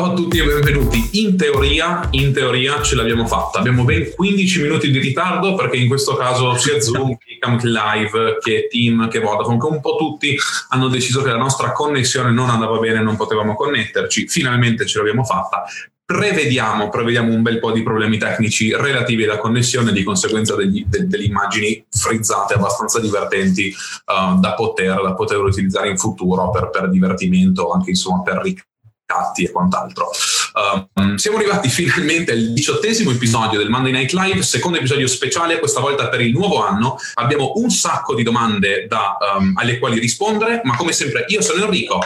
Ciao a tutti e benvenuti. In teoria, in teoria ce l'abbiamo fatta. Abbiamo ben 15 minuti di ritardo perché in questo caso sia Zoom che Camp Live che Team che Vodafone che un po' tutti hanno deciso che la nostra connessione non andava bene, non potevamo connetterci. Finalmente ce l'abbiamo fatta. Prevediamo, prevediamo un bel po' di problemi tecnici relativi alla connessione, di conseguenza degli, de, delle immagini frizzate abbastanza divertenti uh, da, poter, da, poter, utilizzare in futuro per, per divertimento, anche insomma per ricavare gatti e quant'altro. Um, siamo arrivati finalmente al diciottesimo episodio del Monday Night Live, secondo episodio speciale, questa volta per il nuovo anno. Abbiamo un sacco di domande da, um, alle quali rispondere, ma come sempre io sono Enrico.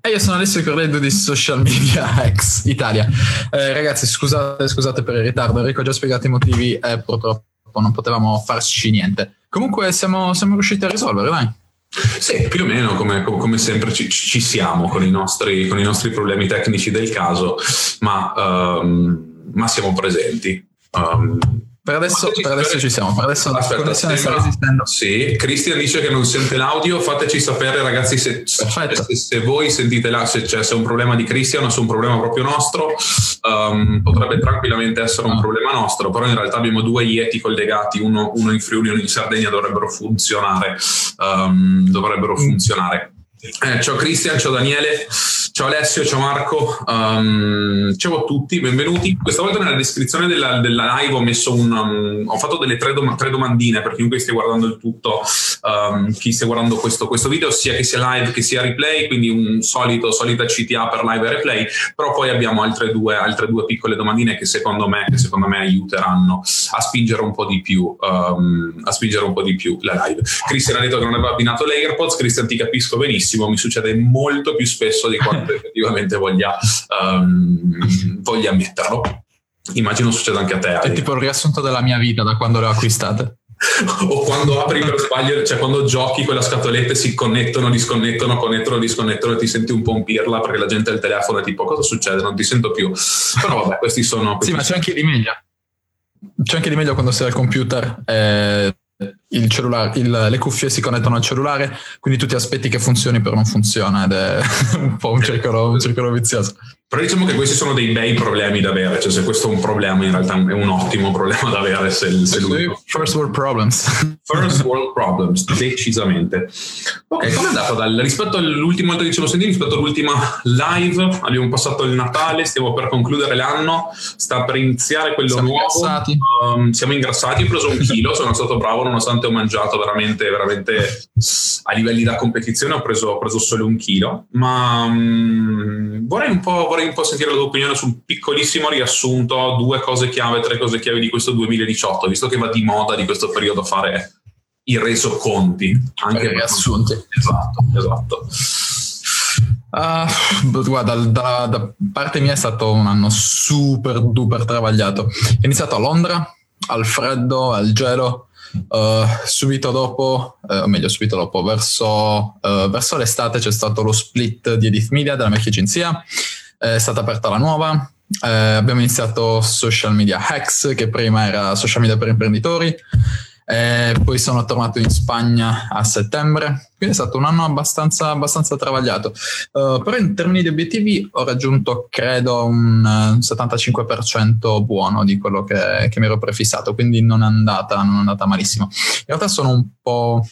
E io sono Alessio Correddo di Social Media Hacks Italia. Eh, ragazzi, scusate, scusate, per il ritardo, Enrico ha già spiegato i motivi e purtroppo non potevamo farci niente. Comunque siamo, siamo riusciti a risolvere, dai. Sì, più o meno come, come sempre ci, ci siamo con i, nostri, con i, nostri, problemi tecnici del caso, ma, um, ma siamo presenti. Um, per adesso, per adesso ci siamo, per adesso la connessione sta resistendo. Sì, Cristian dice che non sente l'audio, fateci sapere ragazzi se, se, se voi sentite là, se c'è, se è un problema di Cristian o se è un problema proprio nostro, um, potrebbe tranquillamente essere un ah. problema nostro, però in realtà abbiamo due Yeti collegati, uno, uno in Friuli e uno in Sardegna, dovrebbero funzionare. Um, dovrebbero funzionare. Eh, ciao Cristian, ciao Daniele. Ciao Alessio, ciao Marco, um, ciao a tutti, benvenuti. Questa volta nella descrizione della, della live ho messo un. Um, ho fatto delle tre, dom- tre, domandine per chiunque stia guardando il tutto, um, chi stia guardando questo, questo, video, sia che sia live che sia replay, quindi un solito, solita CTA per live e replay, però poi abbiamo altre due, altre due piccole domandine che secondo, me, che secondo me aiuteranno a spingere un po' di più, a spingere un po' di più la live. Cristian ha detto che non aveva abbinato l'AirPods, Cristian ti capisco benissimo, mi succede molto più spesso di quanto effettivamente voglia, um, voglia ammetterlo. Immagino succeda anche a te. È tipo il riassunto della mia vita da quando le ho acquistate. o quando apri per sbaglio, cioè quando giochi quella scatoletta si connettono, disconnettono, connettono, disconnettono e ti senti un po' un pirla perché la gente al telefono è tipo cosa succede? Non ti sento più. Però vabbè, questi sono... Questi sì, ma c'è anche di meglio. C'è anche di meglio quando sei al computer. Eh il cellulare, il, le cuffie si connettono al cellulare, quindi tu ti aspetti che funzioni, però non funziona ed è un po' un circolo, un circolo vizioso. Però diciamo che questi sono dei bei problemi da avere, cioè se questo è un problema in realtà è un ottimo problema da avere se, se lui... First world problems. First world problems, decisamente. Ok, come è andato dal, rispetto all'ultima volta che ce lo sentì, rispetto all'ultima live, abbiamo passato il Natale, stiamo per concludere l'anno, sta per iniziare quello siamo nuovo. Ingrassati. Um, siamo ingrassati, ho preso un chilo, sono stato bravo nonostante ho mangiato veramente, veramente a livelli da competizione, ho preso, ho preso solo un chilo, ma um, vorrei un po' vorrei un po' sentire la tua opinione su un piccolissimo riassunto, due cose chiave, tre cose chiave di questo 2018, visto che va di moda di questo periodo fare i resoconti. Anche riassunti. Esatto, esatto. Uh, guarda, da, da, parte mia è stato un anno super duper travagliato. Ho iniziato a Londra, al freddo, al gelo. Uh, subito dopo, uh, o meglio, subito dopo, verso, uh, verso l'estate c'è stato lo split di Edith Media della mia agenzia è stata aperta la nuova, abbiamo iniziato Social Media Hacks, che prima era Social Media per imprenditori, eh, poi sono tornato in Spagna a settembre, quindi è stato un anno abbastanza, abbastanza travagliato. Uh, però in termini di obiettivi ho raggiunto, credo, un, un 75% buono di quello che, che, mi ero prefissato, quindi non è, andata, non è andata malissimo. In realtà sono un po'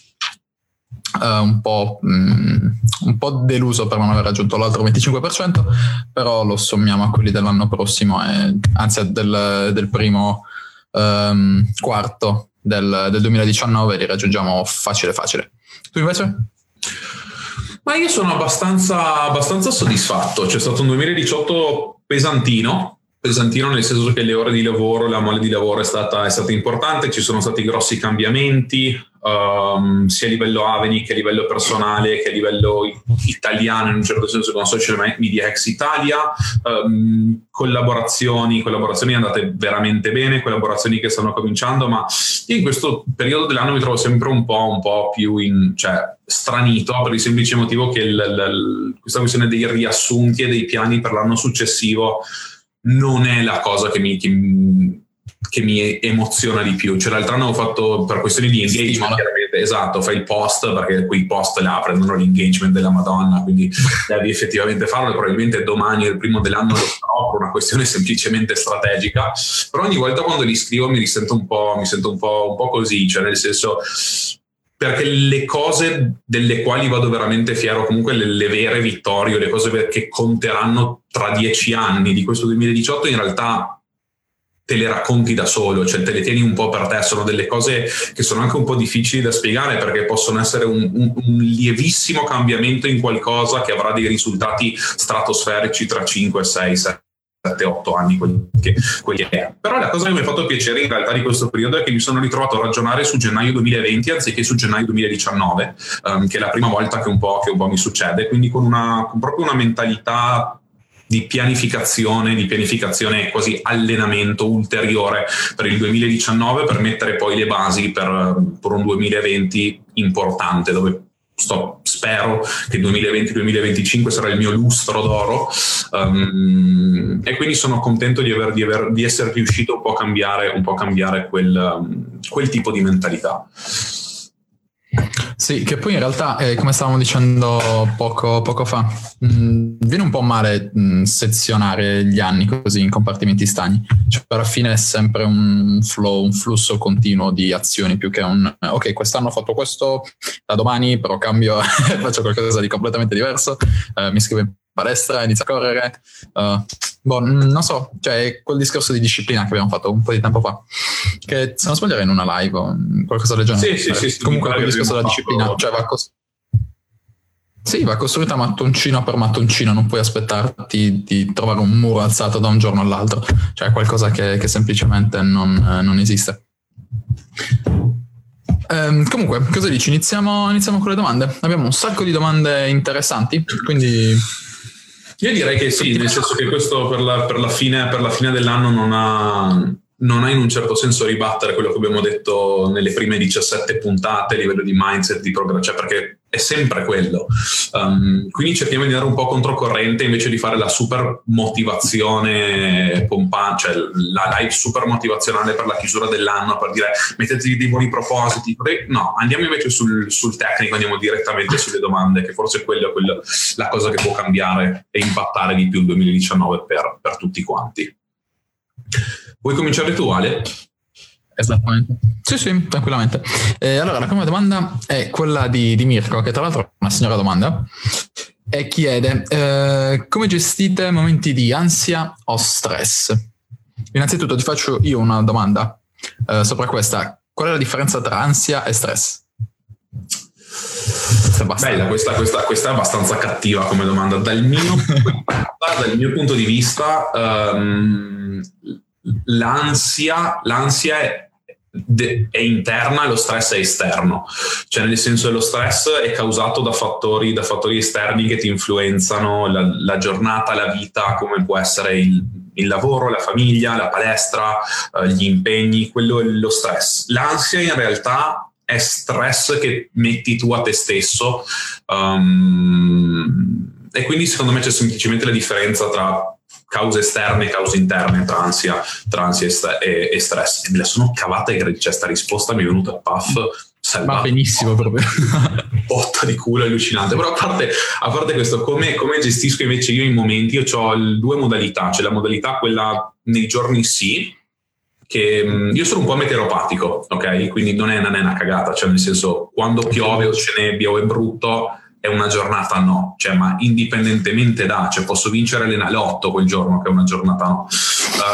Uh, un, po', um, un, po', deluso per non aver raggiunto l'altro 25%, però lo sommiamo a quelli dell'anno prossimo, e, anzi del, del primo um, quarto del, del 2019 li raggiungiamo facile facile. Tu invece? Ma io sono abbastanza, abbastanza soddisfatto, c'è stato un 2018 pesantino, pesantino nel senso che le ore di lavoro, la mole di lavoro è stata, è stata importante, ci sono stati grossi cambiamenti, um, sia a livello Aveni che a livello personale che a livello italiano in un certo senso con Social Media Ex Italia, um, collaborazioni, collaborazioni andate veramente bene, collaborazioni che stanno cominciando, ma io in questo periodo dell'anno mi trovo sempre un po', un po più in, cioè, stranito per il semplice motivo che il, il, questa questione dei riassunti e dei piani per l'anno successivo non è la cosa che mi, che, che mi emoziona di più. Cioè, l'altro anno ho fatto per questioni di engagement, chiaramente, esatto, fai il post perché quei post là prendono l'engagement della Madonna, quindi devi effettivamente farlo. Probabilmente domani, il primo dell'anno, lo farò per una questione semplicemente strategica. Però ogni volta quando li scrivo mi risento un po', mi sento un po', un po' così, cioè nel senso perché le cose delle quali vado veramente fiero, comunque le, le, vere vittorie, le cose che conteranno tra dieci anni di questo 2018, in realtà te le racconti da solo, cioè te le tieni un po' per te, sono delle cose che sono anche un po' difficili da spiegare perché possono essere un, un, un lievissimo cambiamento in qualcosa che avrà dei risultati stratosferici tra 5, 6, 7 7-8 anni quelli che, quelli che è. Però la cosa che mi ha fatto piacere in realtà di questo periodo è che mi sono ritrovato a ragionare su gennaio 2020 anziché su gennaio 2019, um, che è la prima volta che un po', che un po mi succede, quindi con, una, con proprio una mentalità di pianificazione, di pianificazione quasi allenamento ulteriore per il 2019 per mettere poi le basi per, per un 2020 importante dove sto, spero che il 2020-2025 sarà il mio lustro d'oro um, e quindi sono contento di, aver, di, aver, di, essere riuscito un po' a cambiare, po cambiare quel, um, quel tipo di mentalità. Sì, che poi in realtà, eh, come stavamo dicendo poco, poco fa, mh, mm, viene un po' male mh, mm, sezionare gli anni così in compartimenti stagni. Cioè, alla fine è sempre un flow, un flusso continuo di azioni più che un ok, quest'anno ho fatto questo, da domani però cambio faccio qualcosa di completamente diverso, eh, mi iscrivo in palestra, inizio a correre. Uh, boh, non so, cioè quel discorso di disciplina che abbiamo fatto un po' di tempo fa, che se non sbaglio era in una live o qualcosa del genere. Sì, sì, sì, Comunque quel discorso della disciplina, cioè va cos- sì, va costruita mattoncino per mattoncino, non puoi aspettarti di trovare un muro alzato da un giorno all'altro, cioè qualcosa che, che semplicemente non, non esiste. Um, comunque, cosa dici? Iniziamo, iniziamo con le domande. Abbiamo un sacco di domande interessanti, quindi io direi che sì, nel senso che questo per la, per la, fine, per la fine, dell'anno non ha, non ha in un certo senso ribattere quello che abbiamo detto nelle prime 17 puntate a livello di mindset, di programma, cioè perché è sempre quello. Um, quindi cerchiamo di andare un po' controcorrente invece di fare la super motivazione pompante, cioè la live super motivazionale per la chiusura dell'anno, per dire mettetevi dei buoni propositi. No, andiamo invece sul, sul tecnico, andiamo direttamente sulle domande, che forse è quello, quello, la cosa che può cambiare e impattare di più il 2019 per, per tutti quanti. Vuoi cominciare tu, Ale? Esattamente. Sì, sì, tranquillamente. Eh, allora, la prima domanda è quella di, di, Mirko, che tra l'altro è una signora domanda, e chiede eh, come gestite momenti di ansia o stress? Innanzitutto ti faccio io una domanda eh, sopra questa. Qual è la differenza tra ansia e stress? Questa Bella, questa, questa, questa, è abbastanza cattiva come domanda. Dal mio, dal mio punto di vista, um, l'ansia, l'ansia è, è interna e lo stress è esterno, cioè nel senso che lo stress è causato da fattori, da fattori esterni che ti influenzano la, la, giornata, la vita, come può essere il, il lavoro, la famiglia, la palestra, eh, gli impegni, quello è lo stress. L'ansia in realtà è stress che metti tu a te stesso um, e quindi secondo me c'è semplicemente la differenza tra cause esterne e cause interne tra ansia, e, e, stress. E me la sono cavata e cioè, questa risposta mi è venuta a puff. Va benissimo proprio. Botta di culo allucinante. Però a parte, a parte questo, come, come, gestisco invece io i momenti? Io ho due modalità. C'è la modalità quella nei giorni sì, che mm, io sono un po' meteoropatico, ok? Quindi non è, non è una cagata, cioè nel senso quando piove o c'è nebbia o è brutto è una giornata no, cioè, ma indipendentemente da, cioè posso vincere l'Enalotto quel giorno che è una giornata no.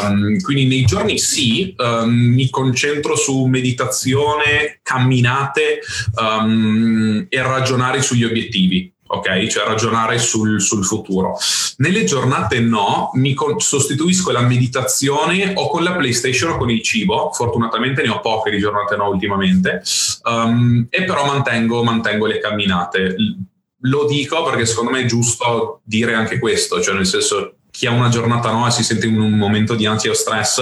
Um, quindi nei giorni sì, um, mi concentro su meditazione, camminate um, e ragionare sugli obiettivi. ok? Cioè ragionare sul, sul futuro. Nelle giornate no, mi con- sostituisco la meditazione o con la PlayStation o con il cibo, fortunatamente ne ho poche di giornate no ultimamente, e però mantengo, mantengo le camminate. Lo dico perché secondo me è giusto dire anche questo, cioè nel senso chi ha una giornata no e si sente in un momento di ansia o stress,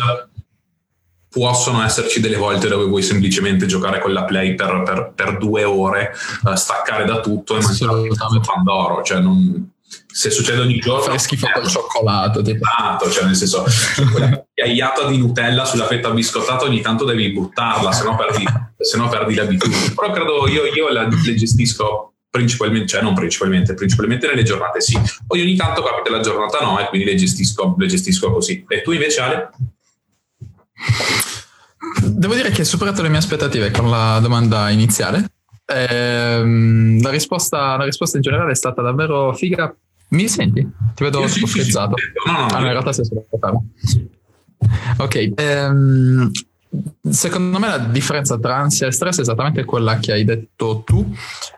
possono esserci delle volte dove vuoi semplicemente giocare con la play per, per, per due ore, uh, staccare da tutto e mangiare un pandoro. Cioè non, se succede ogni giorno fare schifo col cioccolato tipo. esatto cioè nel senso quella ghiaiata di Nutella sulla fetta biscottata ogni tanto devi buttarla se no perdi, se no perdi l'abitudine però credo io, io la, le gestisco principalmente, cioè non principalmente, principalmente nelle giornate sì. Poi ogni tanto capita la giornata no e quindi le gestisco, le gestisco così. E tu invece Ale? Devo dire che hai superato le mie aspettative con la domanda iniziale. Ehm, la, risposta, la, risposta, in generale è stata davvero figa. Mi senti? Ti vedo sì, sì, sì, no, no, ah, no, in realtà sei solo Ok, ehm, Secondo me la differenza tra ansia e stress è esattamente quella che hai detto tu.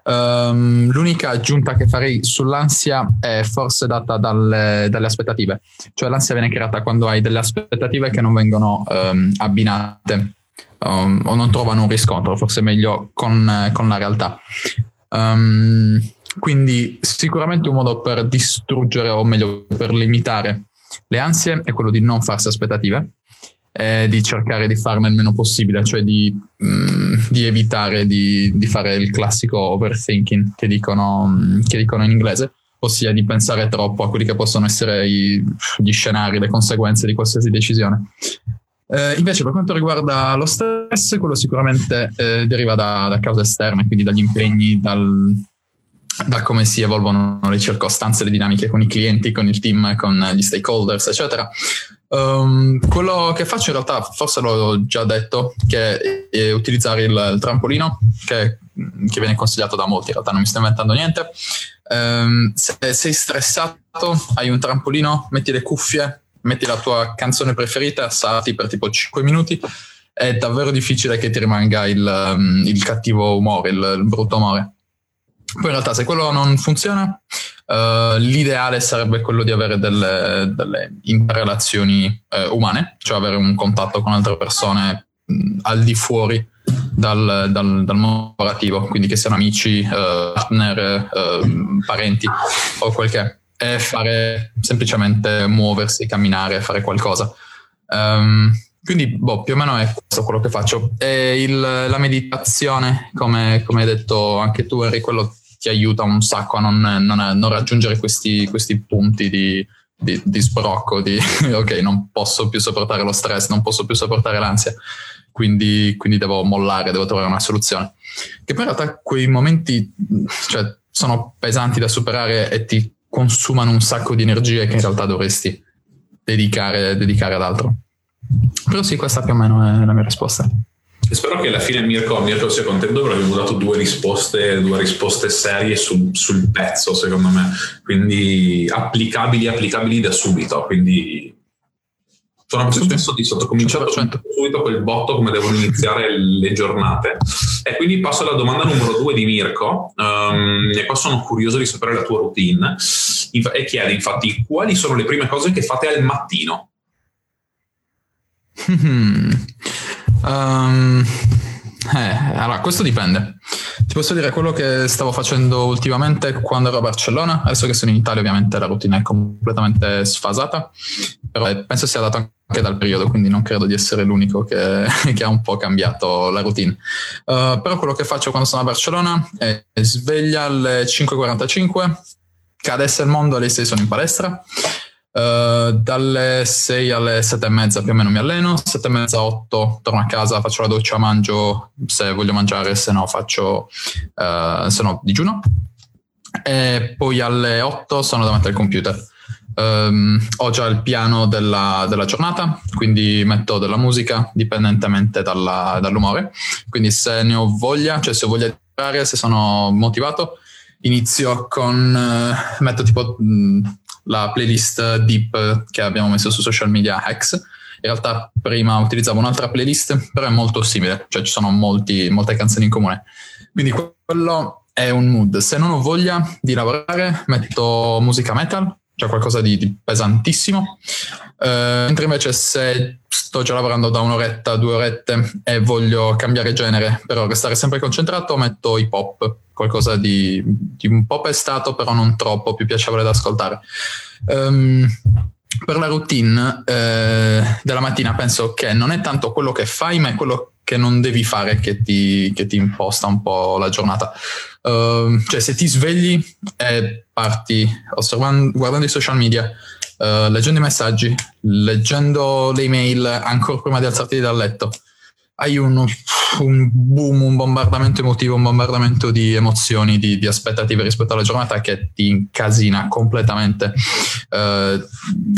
Um, l'unica aggiunta che farei sull'ansia è forse data dalle, dalle, aspettative, cioè l'ansia viene creata quando hai delle aspettative che non vengono um, abbinate um, o non trovano un riscontro, forse meglio con, con la realtà. quindi sicuramente un modo per distruggere o meglio per limitare le ansie è quello di non farsi aspettative è di cercare di farne il meno possibile, cioè di, mh, mm, di evitare di, di, fare il classico overthinking che dicono, mm, che dicono, in inglese, ossia di pensare troppo a quelli che possono essere i, gli scenari, le conseguenze di qualsiasi decisione. Eh, invece, per quanto riguarda lo stress, quello sicuramente eh, deriva da, da, cause esterne, quindi dagli impegni, dal, da come si evolvono le circostanze, le dinamiche con i clienti, con il team, con gli stakeholders, eccetera. Um, quello che faccio in realtà, forse l'ho già detto, che è utilizzare il, il trampolino, che, che, viene consigliato da molti, in realtà non mi sto inventando niente. Um, se sei stressato, hai un trampolino, metti le cuffie, metti la tua canzone preferita, salti per tipo 5 minuti, è davvero difficile che ti rimanga il, um, il cattivo umore, il, il brutto umore. Poi in realtà se quello non funziona, uh, l'ideale sarebbe quello di avere delle, delle interrelazioni uh, umane, cioè avere un contatto con altre persone mh, al di fuori dal, dal, dal, mondo lavorativo, quindi che siano amici, uh, partner, parenti o quel che è, e fare semplicemente muoversi, camminare, fare qualcosa. Um, quindi, boh, più o meno è questo quello che faccio. Il, la meditazione, come, come, hai detto anche tu, Henry, quello ti aiuta un sacco a non, non, non raggiungere questi, questi punti di, di, di, sbrocco, di ok, non posso più sopportare lo stress, non posso più sopportare l'ansia, quindi, quindi devo mollare, devo trovare una soluzione. Che poi in realtà quei momenti cioè, sono pesanti da superare e ti consumano un sacco di energie che in realtà dovresti dedicare, dedicare ad altro. Però sì, questa più o meno è la mia risposta. E spero che alla fine Mirko, Mirko sia contento perché abbiamo dato due risposte, due risposte serie sul, sul pezzo, secondo me. Quindi applicabili, applicabili da subito. Quindi sono abbastanza soddisfatto. Ho cominciato 100%. subito quel botto come devono iniziare le giornate. E quindi passo alla domanda numero due di Mirko. Um, e qua sono curioso di sapere la tua routine. E chiede infatti quali sono le prime cose che fate al mattino. Hmm. Um, eh, allora, questo dipende. Ti posso dire quello che stavo facendo ultimamente quando ero a Barcellona, adesso che sono in Italia ovviamente la routine è completamente sfasata, però eh, penso sia dato anche dal periodo, quindi non credo di essere l'unico che, che ha un po' cambiato la routine. Uh, però quello che faccio quando sono a Barcellona è sveglia alle 5.45, cadesse il mondo alle 6 sono in palestra, Uh, dalle 6 alle 7 e mezza più o meno mi alleno, 7 e mezza, 8 torno a casa, faccio la doccia, mangio se voglio mangiare, se no faccio, uh, se no digiuno. E poi alle 8 sono davanti al computer. Um, ho già il piano della, della, giornata, quindi metto della musica dipendentemente dalla, dall'umore. Quindi se ne ho voglia, cioè se ho voglia di fare, se sono motivato, inizio con, uh, metto tipo... Mh, la playlist deep che abbiamo messo su social media Hex. In realtà prima utilizzavo un'altra playlist, però è molto simile, cioè ci sono molti, molte canzoni in comune. Quindi quello è un mood. Se non ho voglia di lavorare, metto musica metal, cioè qualcosa di, di pesantissimo. Uh, mentre invece se sto già lavorando da un'oretta, due orette e voglio cambiare genere, però restare sempre concentrato, metto hip hop, qualcosa di, di un po' pestato, però non troppo, più piacevole da ascoltare. Um, per la routine eh, della mattina penso che non è tanto quello che fai, ma è quello che non devi fare che ti, che ti imposta un po' la giornata. Uh, cioè, se ti svegli e parti osservando, guardando i social media, uh, leggendo i messaggi, leggendo le email ancora prima di alzarti dal letto, hai un, un, boom, un bombardamento emotivo, un bombardamento di emozioni, di, di aspettative rispetto alla giornata che ti incasina completamente, eh,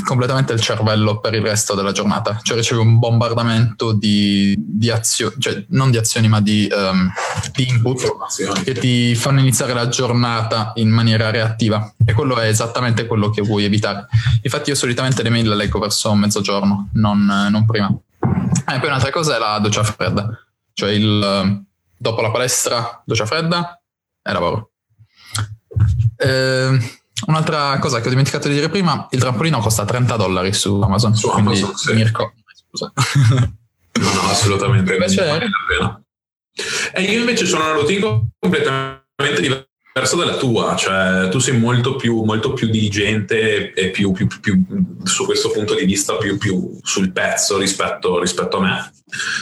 completamente il cervello per il resto della giornata. Cioè ricevi un bombardamento di, di azioni, cioè non di azioni ma di, um, di input che ti fanno iniziare la giornata in maniera reattiva e quello è esattamente quello che vuoi evitare. Infatti io solitamente le mail le leggo verso mezzogiorno, non, non prima. E poi un'altra cosa è la doccia fredda, cioè il, dopo la palestra, doccia fredda e lavoro. Eh, un'altra cosa che ho dimenticato di dire prima, il trampolino costa 30 dollari su Amazon, su quindi Amazon, sì. Mirko, scusa. No, no, assolutamente. Invece... Vale la pena. E io invece sono una routine completamente diversa diverso dalla tua, cioè tu sei molto più, molto più diligente e più, più, più, su questo punto di vista più, sul pezzo rispetto, rispetto a me.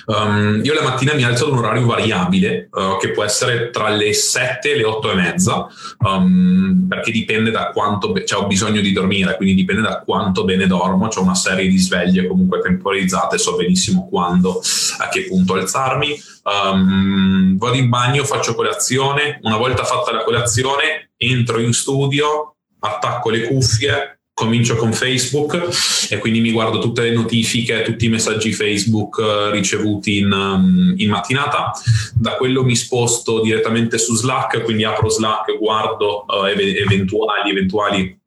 Um, io la mattina mi alzo ad un orario variabile uh, che può essere tra le 7 e le 8 e mezza um, perché dipende da quanto be- cioè ho bisogno di dormire quindi dipende da quanto bene dormo ho una serie di sveglie comunque temporizzate so benissimo quando a che punto alzarmi. Um, vado in bagno faccio colazione una volta fatta la colazione entro in studio attacco le cuffie comincio con Facebook e quindi mi guardo tutte le notifiche, tutti i messaggi Facebook uh, ricevuti in, um, in, mattinata. Da quello mi sposto direttamente su Slack, quindi apro Slack, guardo uh, eventuali, eventuali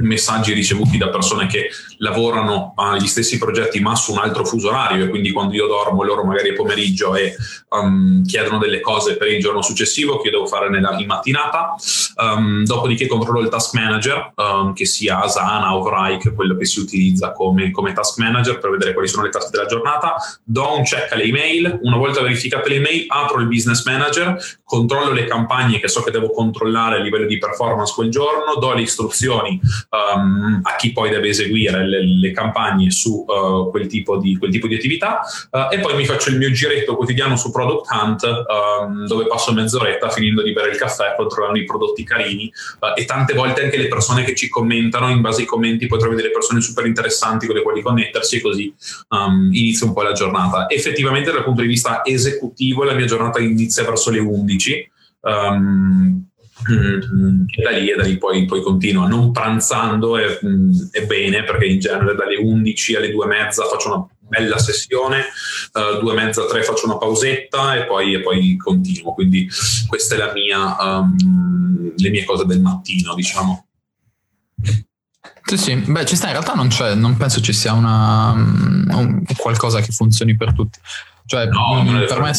messaggi ricevuti da persone che lavorano agli stessi progetti ma su un altro fuso orario e quindi quando io dormo loro magari è pomeriggio e um, chiedono delle cose per il giorno successivo che io devo fare nella, in mattinata. Um, dopodiché controllo il task manager um, che sia Asana o Vrike quello che si utilizza come, come, task manager per vedere quali sono le task della giornata. Do un check alle email. Una volta verificate le email apro il business manager controllo le campagne che so che devo controllare a livello di performance quel giorno do le istruzioni um, a chi poi deve eseguire le, le campagne su uh, quel, tipo di, quel, tipo di, attività. Uh, e poi mi faccio il mio giretto quotidiano su Product Hunt um, dove passo mezz'oretta finendo di bere il caffè controllando i prodotti carini uh, e tante volte anche le persone che ci commentano in base ai commenti poi trovi delle persone super interessanti con le quali connettersi e così um, inizia un po' la giornata. Effettivamente dal punto di vista esecutivo la mia giornata inizia verso le 11 um, E da lì, e da lì poi, poi continua. Non pranzando è, mm, è, bene perché in genere dalle 11 alle 2 e mezza faccio una bella sessione, uh, due e mezza, tre faccio una pausetta e poi, e poi continuo. Quindi la mia, um, le mie cose del mattino, diciamo. Sì, sì, beh, ci sta, in realtà non c'è, non penso ci sia una, un, qualcosa che funzioni per tutti. Cioè, no, mh, per, me,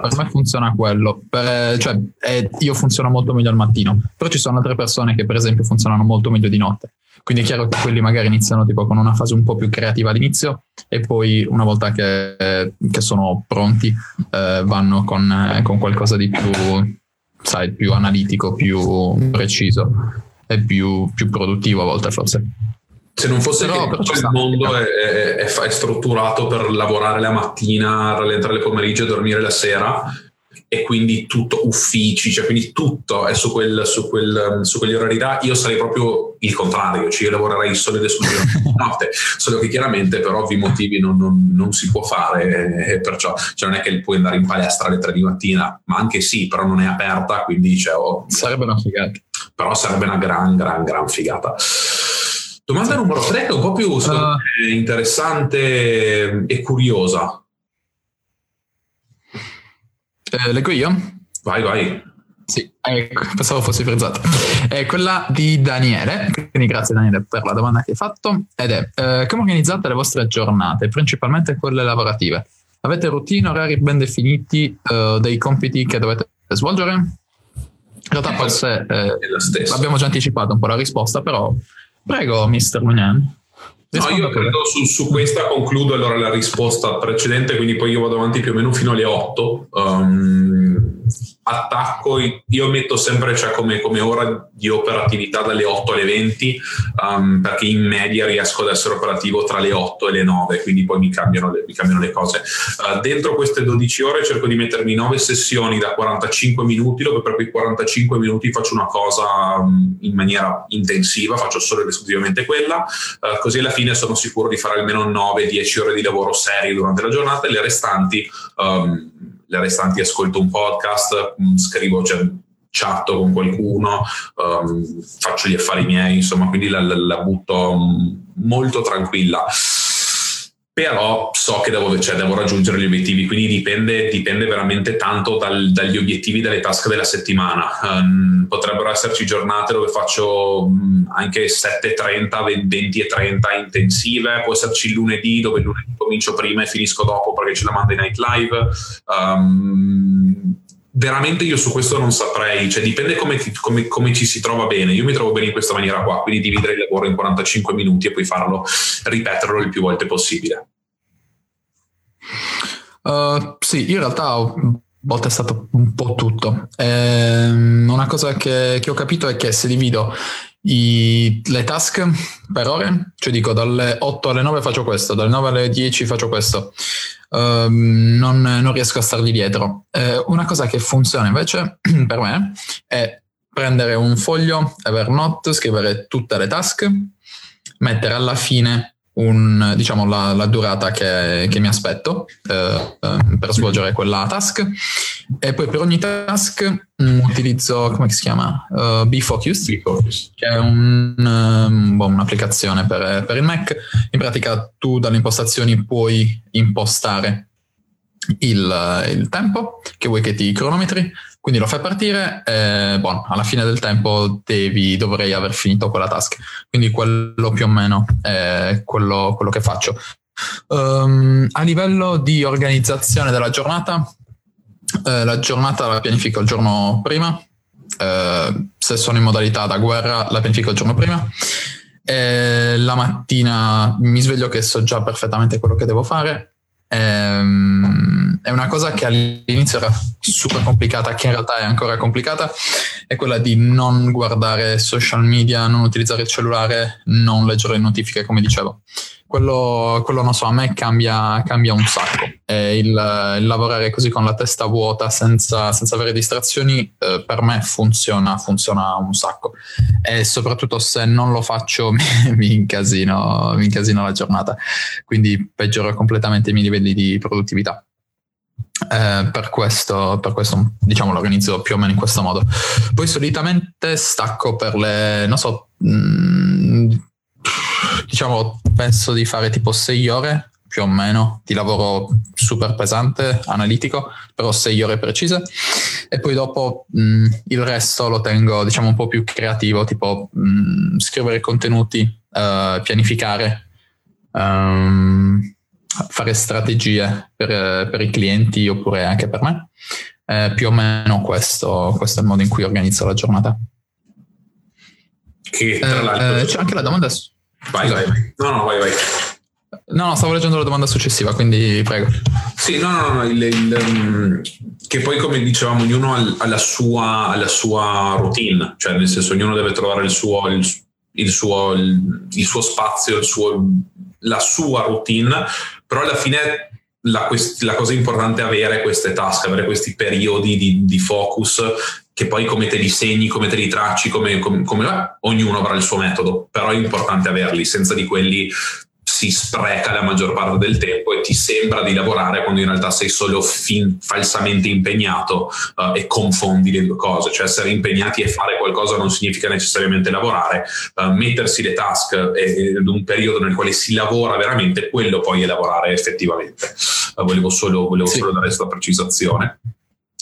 per, me, funziona quello. Per, cioè, è, io funziono molto meglio al mattino, però ci sono altre persone che, per esempio, funzionano molto meglio di notte. Quindi è chiaro che quelli magari iniziano tipo con una fase un po' più creativa all'inizio e poi una volta che, che sono pronti eh, vanno con, eh, con, qualcosa di più, sai, più analitico, più preciso e più, più produttivo a volte forse. Se non fosse però, che però il mondo è, è, è, strutturato per lavorare la mattina, rallentare il pomeriggio e dormire la sera, e quindi tutto uffici, cioè quindi tutto è su, quel, su, quel, su quegli orari là, io sarei proprio il contrario, cioè io lavorerei solo ed esclusivamente notte, solo che chiaramente per ovvi motivi non, non, non si può fare e perciò cioè non è che puoi andare in palestra alle 3 di mattina, ma anche sì, però non è aperta, quindi cioè, oh, sarebbe una figata. Però sarebbe una gran, gran, gran figata. Domanda numero 3 che è un po' più uh, interessante e curiosa. Eh, leggo io? Vai, vai. Sì, eh, pensavo fosse frizzata. È quella di Daniele, quindi grazie Daniele per la domanda che hai fatto, ed è eh, come organizzate le vostre giornate, principalmente quelle lavorative? Avete routine, orari ben definiti, eh, dei compiti che dovete svolgere? realtà forse eh, abbiamo già anticipato un po' la risposta, però prego, Mr. Munyan. No, io credo su, su, questa concludo allora la risposta precedente, quindi poi io vado avanti più o meno fino alle 8. Um, attacco, io metto sempre cioè, come, come, ora di operatività dalle 8 alle 20 um, perché in media riesco ad essere operativo tra le 8 e le 9 quindi poi mi cambiano le, mi cambiano le cose. Uh, dentro queste 12 ore cerco di mettermi 9 sessioni da 45 minuti dove per quei 45 minuti faccio una cosa um, in maniera intensiva faccio solo ed esclusivamente quella. Uh, così alla fine sono sicuro di fare almeno 9-10 ore di lavoro serio durante la giornata e le restanti um, le restanti ascolto un podcast, mm, scrivo, cioè, chatto con qualcuno, um, faccio gli affari miei, insomma, quindi la, la, la butto mm, molto tranquilla però so che devo, cioè, devo, raggiungere gli obiettivi, quindi dipende, dipende veramente tanto dal, dagli obiettivi dalle task della settimana. Um, potrebbero esserci giornate dove faccio anche 7.30, 20 e 30 intensive, può esserci il lunedì dove lunedì comincio prima e finisco dopo perché c'è la Monday Night Live. Um, veramente io su questo non saprei, cioè dipende come, come, come, ci si trova bene. Io mi trovo bene in questa maniera qua, quindi dividere il lavoro in 45 minuti e poi farlo, ripeterlo il più volte possibile. Uh, sì, in realtà a volte è stato un po' tutto. Ehm, una cosa che, che, ho capito è che se divido i, le task per ore, cioè dico dalle 8 alle 9 faccio questo, dalle 9 alle 10 faccio questo, um, non, non, riesco a stargli dietro. Eh, una cosa che funziona invece per me è prendere un foglio Evernote, scrivere tutte le task, mettere alla fine un, diciamo, la, la durata che, che, mi aspetto eh, eh, per svolgere quella task e poi per ogni task utilizzo, come si chiama? Uh, BeFocused, BeFocused, che è un, um, boh, un'applicazione per, per il Mac. In pratica tu dalle impostazioni puoi impostare il, il tempo che vuoi che ti cronometri quindi lo fai partire e buono, alla fine del tempo devi, dovrei aver finito quella task. Quindi quello più o meno è quello, quello che faccio. Um, a livello di organizzazione della giornata, eh, la giornata la pianifico il giorno prima. Eh, se sono in modalità da guerra, la pianifico il giorno prima. E la mattina mi sveglio che so già perfettamente quello che devo fare Ehm, è una cosa che all'inizio era super complicata, che in realtà è ancora complicata, è quella di non guardare social media, non utilizzare il cellulare, non leggere le notifiche, come dicevo quello, quello, non so, a me cambia, cambia un sacco. Il, il, lavorare così con la testa vuota, senza, senza avere distrazioni, eh, per me funziona, funziona un sacco. E soprattutto se non lo faccio mi, incasino, mi incasino la giornata. Quindi peggioro completamente i miei livelli di produttività. Eh, per, questo, per questo, diciamo, lo organizzo più o meno in questo modo. Poi solitamente stacco per le, non so, mh, mm, diciamo, penso di fare tipo 6 ore più o meno di lavoro super pesante, analitico, però 6 ore precise. E poi dopo mh, il resto lo tengo, diciamo, un po' più creativo, tipo mh, scrivere contenuti, uh, pianificare, um, fare strategie per, per, i clienti oppure anche per me. Eh, più o meno questo, questo è il modo in cui organizzo la giornata. Che tra eh, l'altro... Eh, c'è anche la domanda Vai, vai, vai. No, no, vai, vai. No, no, stavo leggendo la domanda successiva, quindi prego. Sì, no, no, no, il, il, um, che poi come dicevamo ognuno ha la sua, ha la sua routine, cioè nel senso ognuno deve trovare il suo, il, il suo, il, suo spazio, suo, la sua routine, però alla fine la, la, cosa importante è avere queste task, avere questi periodi di, di focus che poi come te li segni, come te li tracci, come, come, come ognuno avrà il suo metodo, però è importante averli, senza di quelli si spreca la maggior parte del tempo e ti sembra di lavorare quando in realtà sei solo fin, falsamente impegnato uh, e confondi le due cose, cioè essere impegnati e fare qualcosa non significa necessariamente lavorare, uh, mettersi le task ad un periodo nel quale si lavora veramente, quello poi è lavorare effettivamente. Uh, volevo solo, volevo sì. solo dare questa precisazione.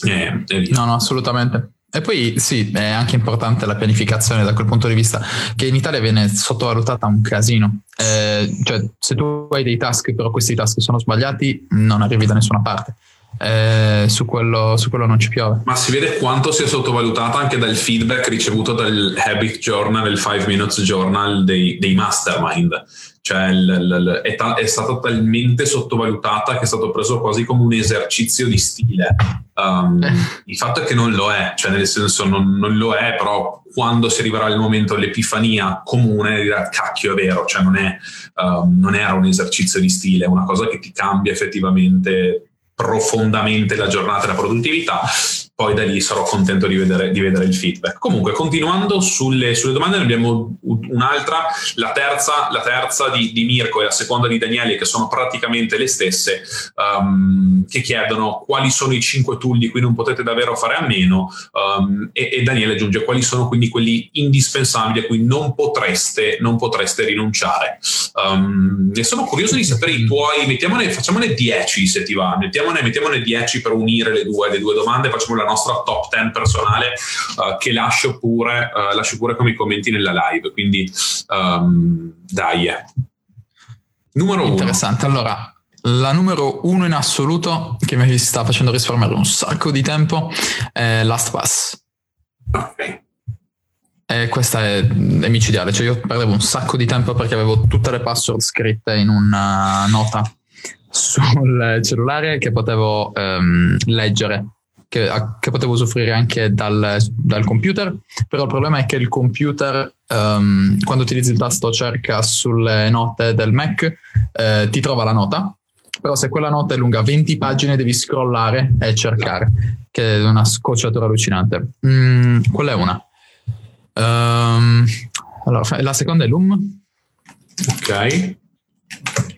Eh, no, no, assolutamente. E poi sì, è anche importante la pianificazione da quel punto di vista, che in Italia viene sottovalutata un casino. Eh, cioè, se tu hai dei task, però questi task sono sbagliati, non arrivi da nessuna parte. eh, su, quello, su, quello, non ci piove. Ma si vede quanto sia sottovalutata anche dal feedback ricevuto dal Habit Journal, il 5 Minutes Journal dei, dei Mastermind. Cioè il, il, è, ta- è, stata talmente sottovalutata che è stato preso quasi come un esercizio di stile. Um, il fatto è che non lo è, cioè nel senso non, non, lo è, però quando si arriverà il momento dell'epifania comune dirà cacchio è vero, cioè non, è, um, non era un esercizio di stile, è una cosa che ti cambia effettivamente profondamente la giornata e la produttività poi da lì sarò contento di vedere, di vedere il feedback. Comunque, continuando sulle, sulle, domande, ne abbiamo un'altra, la terza, la terza di, di, Mirko e la seconda di Daniele, che sono praticamente le stesse, um, che chiedono quali sono i cinque tool di cui non potete davvero fare a meno, um, e, e, Daniele aggiunge quali sono quindi quelli indispensabili a cui non potreste, non potreste rinunciare. Um, e sono curioso di sapere i tuoi, mettiamone, facciamone 10 se ti va, mettiamone, mettiamone 10 per unire le due, le due domande, facciamo la nostra top 10 personale uh, che lascio pure, uh, lascio pure come commenti nella live. Quindi um, dai. Eh. Numero uno. Interessante. Allora, la numero uno in assoluto che mi sta facendo risparmiare un sacco di tempo è LastPass. Ok. E questa è, è micidiale, cioè io perdevo un sacco di tempo perché avevo tutte le password scritte in una nota sul cellulare che potevo um, leggere che, che potevo usufruire anche dal, dal, computer, però il problema è che il computer, um, quando utilizzi il tasto cerca sulle note del Mac, eh, ti trova la nota, però se quella nota è lunga 20 pagine devi scrollare e cercare, che è una scocciatura allucinante. Mm, quella è una. Um, allora, la seconda è Loom. Ok.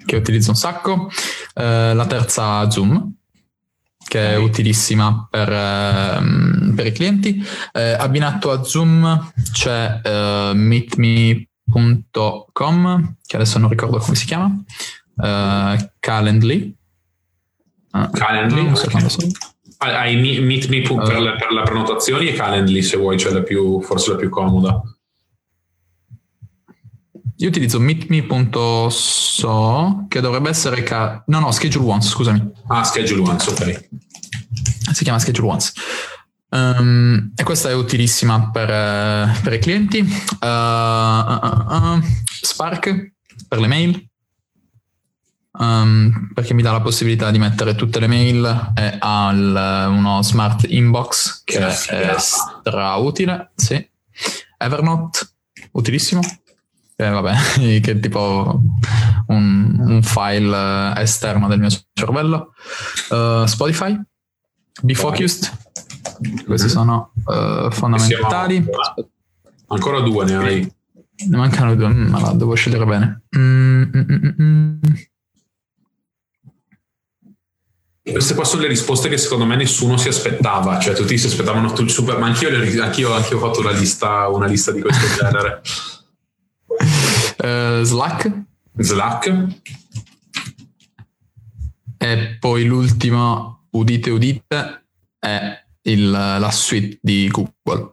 Che utilizzo un sacco. Uh, la terza Zoom che è utilissima per, ehm, per i clienti. Eh, abbinato a Zoom c'è eh, meetme.com, che adesso non ricordo come si chiama, eh, Calendly. Ah, Calendly? Okay. Hai Meet.me per, uh, le, per le prenotazioni e Calendly se vuoi, cioè la più, forse la più comoda. Io utilizzo meetme.so che dovrebbe essere... Ca- no, no, Schedule Once, scusami. Ah, Schedule Once, ok. Si chiama Schedule Once. Um, e questa è utilissima per, uh, per i clienti. Uh, uh, Spark per le mail, um, perché mi dà la possibilità di mettere tutte le mail e ha uno smart inbox che, che è stra utile. Sì. Evernote, utilissimo che vabbè, che è tipo un, un, file esterno del mio cervello. Uh, Spotify, Be Focused, questi sono uh, fondamentali. Ancora due ne hai. Ne mancano due, ma mm, devo scegliere bene. Mm, mm, mm, mm, Queste qua sono le risposte che secondo me nessuno si aspettava, cioè tutti si aspettavano tutto il super, ma anch'io, anch'io, anch'io ho fatto una lista, una lista di questo genere. Uh, Slack. Slack. E poi l'ultimo, udite udite, è il, la suite di Google.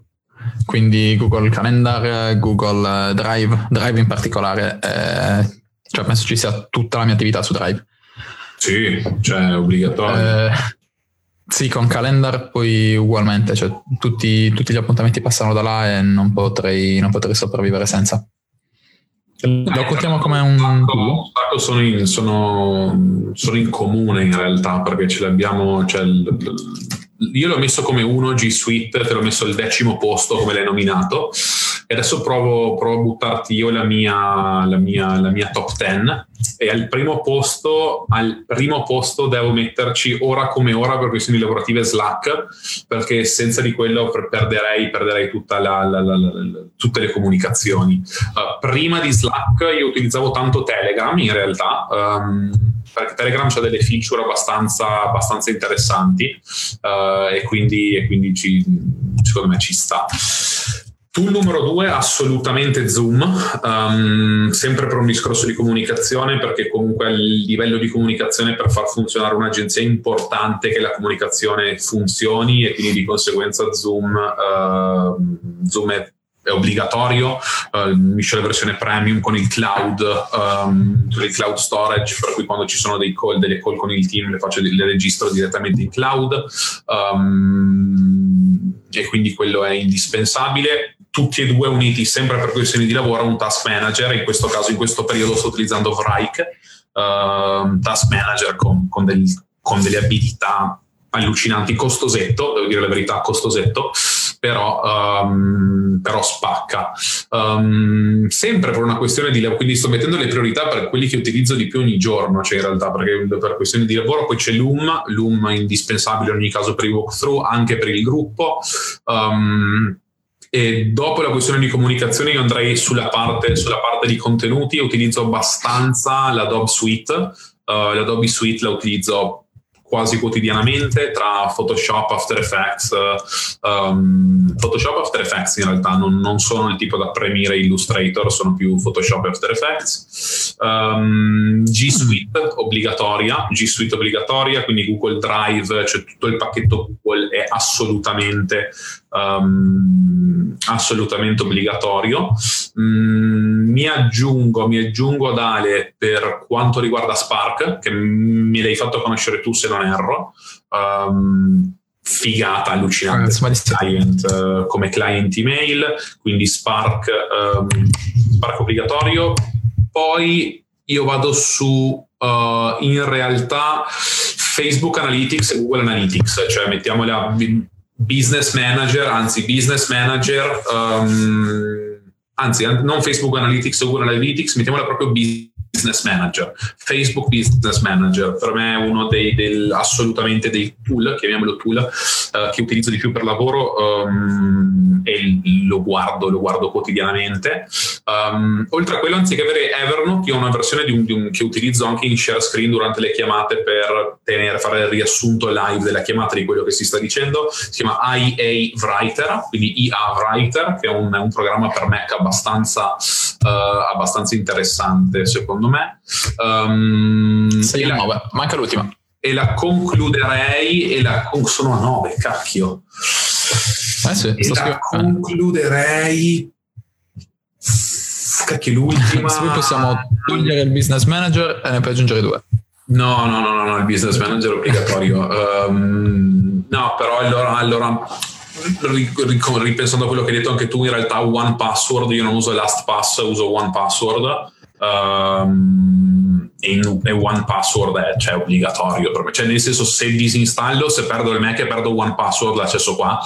Quindi Google Calendar, Google Drive, Drive in particolare, eh, cioè penso ci sia tutta la mia attività su Drive. Sì, cioè è obbligatorio. Eh, sì, con Calendar poi ugualmente, cioè tutti, tutti, gli appuntamenti passano da là e non potrei, non potrei sopravvivere senza. Lo contiamo come un... Sacco, sacco sono, in, sono, sono, in, comune in realtà perché ce l'abbiamo... Cioè, io l'ho messo come uno G Suite, te l'ho messo al decimo posto come l'hai nominato e adesso provo, provo a buttarti io la mia, la, mia, la mia top 10 e al primo posto al primo posto devo metterci ora come ora per questioni lavorative Slack perché senza di quello perderei, perderei la, la, la, tutte le comunicazioni. Uh, prima di Slack io utilizzavo tanto Telegram in realtà um, perché Telegram ha delle feature abbastanza, abbastanza interessanti uh, e quindi, e quindi ci, secondo me ci sta Tool numero due, assolutamente Zoom, um, sempre per un discorso di comunicazione, perché comunque il livello di comunicazione per far funzionare un'agenzia è importante che la comunicazione funzioni e quindi di conseguenza Zoom, uh, Zoom è è obbligatorio, uh, unisce la versione premium con il cloud, um, il cloud storage, per cui quando ci sono dei call, delle call con il team le, faccio, le registro direttamente in cloud. Um, e quindi quello è indispensabile tutti e due uniti sempre per questioni di lavoro a un task manager, in questo caso in questo periodo sto utilizzando Vrike, uh, task manager con, con, del, con, delle abilità allucinanti, costosetto, devo dire la verità, costosetto, però, um, però spacca. Um, sempre per una questione di lavoro, quindi sto mettendo le priorità per quelli che utilizzo di più ogni giorno, cioè in realtà perché per questioni di lavoro poi c'è Loom è indispensabile in ogni caso per i walkthrough, anche per il gruppo. Um, e dopo la questione di comunicazione io andrei sulla parte, sulla parte di contenuti, utilizzo abbastanza l'Adobe Suite, uh, l'Adobe Suite la utilizzo quasi quotidianamente tra Photoshop, After Effects. Um, Photoshop After Effects in realtà non, non, sono il tipo da premiere Illustrator, sono più Photoshop e After Effects. Um, G Suite obbligatoria, G Suite obbligatoria, quindi Google Drive, cioè tutto il pacchetto Google è assolutamente um, assolutamente obbligatorio. Mm, mi aggiungo, mi aggiungo ad Ale per quanto riguarda Spark, che me l'hai fatto conoscere tu se non erro. Um, figata allucinante client, uh, come client email, quindi Spark, um, Spark obbligatorio. Poi io vado su uh, in realtà Facebook Analytics e Google Analytics, cioè mettiamola business manager, anzi business manager, um, anzi non Facebook Analytics o Google Analytics, mettiamola proprio business Business Manager. Facebook Business Manager per me è uno dei, del, assolutamente dei tool, chiamiamolo tool, che utilizzo di più per lavoro um, e lo guardo, lo guardo quotidianamente. Um, oltre a quello, anziché avere Evernote, io ho una versione di un, di un, che utilizzo anche in share screen durante le chiamate per tenere, fare il riassunto live della chiamata di quello che si sta dicendo. Si chiama IA Writer, quindi IA Writer, che è un, un programma per Mac abbastanza, uh, abbastanza interessante secondo me. Um, 6 a 9, manca l'ultima. E la concluderei, e la sono a 9, cacchio. Eh sì, e la concluderei cacchio l'ultima. Se poi possiamo togliere il business manager e ne puoi aggiungere due. No no no no, no il business manager è obbligatorio. Um, no però allora, allora ripensando a quello che hai detto anche tu in realtà one password io non uso LastPass uso one password um, e, e, one password è cioè, obbligatorio per me. Cioè, nel senso, se disinstallo, se perdo il Mac e perdo one password, l'accesso qua,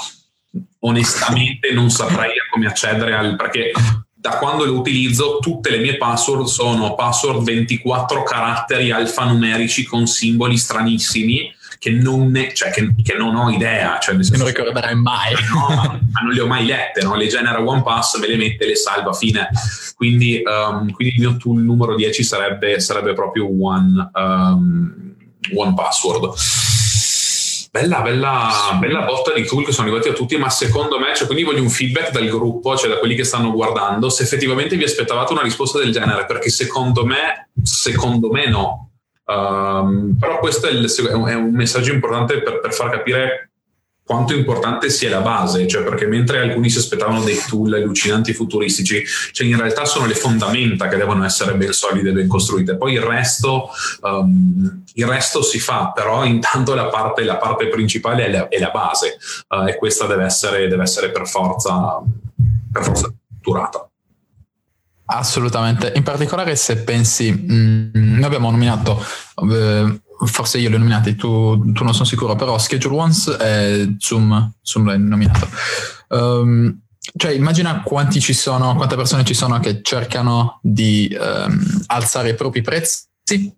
onestamente non saprei come accedere al perché da quando lo utilizzo tutte le mie password sono password 24 caratteri alfanumerici con simboli stranissimi che non, ne, cioè, che, che non ho idea. Cioè, che non ricorderai mai. No, ma, ma, non le ho mai lette, no? le genera OnePass, me le mette, le salva, fine. Quindi, um, quindi il mio tool numero 10 sarebbe, sarebbe proprio One, um, one Password. Bella, bella, bella botta di tool che sono arrivati a tutti, ma secondo me, cioè, quindi voglio un feedback dal gruppo, cioè da quelli che stanno guardando, se effettivamente vi aspettavate una risposta del genere, perché secondo me, secondo me no. Um, però questo è, il, è, un messaggio importante per, per, far capire quanto importante sia la base, cioè perché mentre alcuni si aspettavano dei tool allucinanti futuristici, cioè in realtà sono le fondamenta che devono essere ben solide e ben costruite. Poi il resto, um, il resto si fa, però intanto la parte, la parte principale è la, è la base uh, e questa deve essere, deve essere per forza, per forza strutturata. Assolutamente, in particolare se pensi, mh, mm, noi abbiamo nominato, eh, forse io li ho nominati, tu, tu, non sono sicuro, però Schedule Once e Zoom, Zoom l'hai nominato. Um, cioè immagina quanti ci sono, quante persone ci sono che cercano di um, alzare i propri prezzi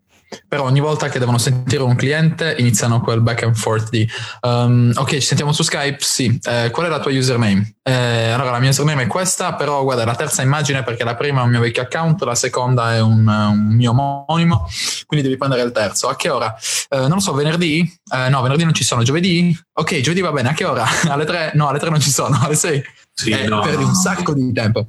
però ogni volta che devono sentire un cliente iniziano quel back and forth di um, ok ci sentiamo su Skype sì eh, qual è la tua username eh, allora la mia username è questa però guarda la terza immagine perché la prima è un mio vecchio account la seconda è un, un mio omonimo quindi devi prendere il terzo a che ora? Eh, non lo so venerdì? Eh, no venerdì non ci sono giovedì? ok giovedì va bene a che ora? alle tre? no alle tre non ci sono alle sei sì, eh, no. perdi un sacco di tempo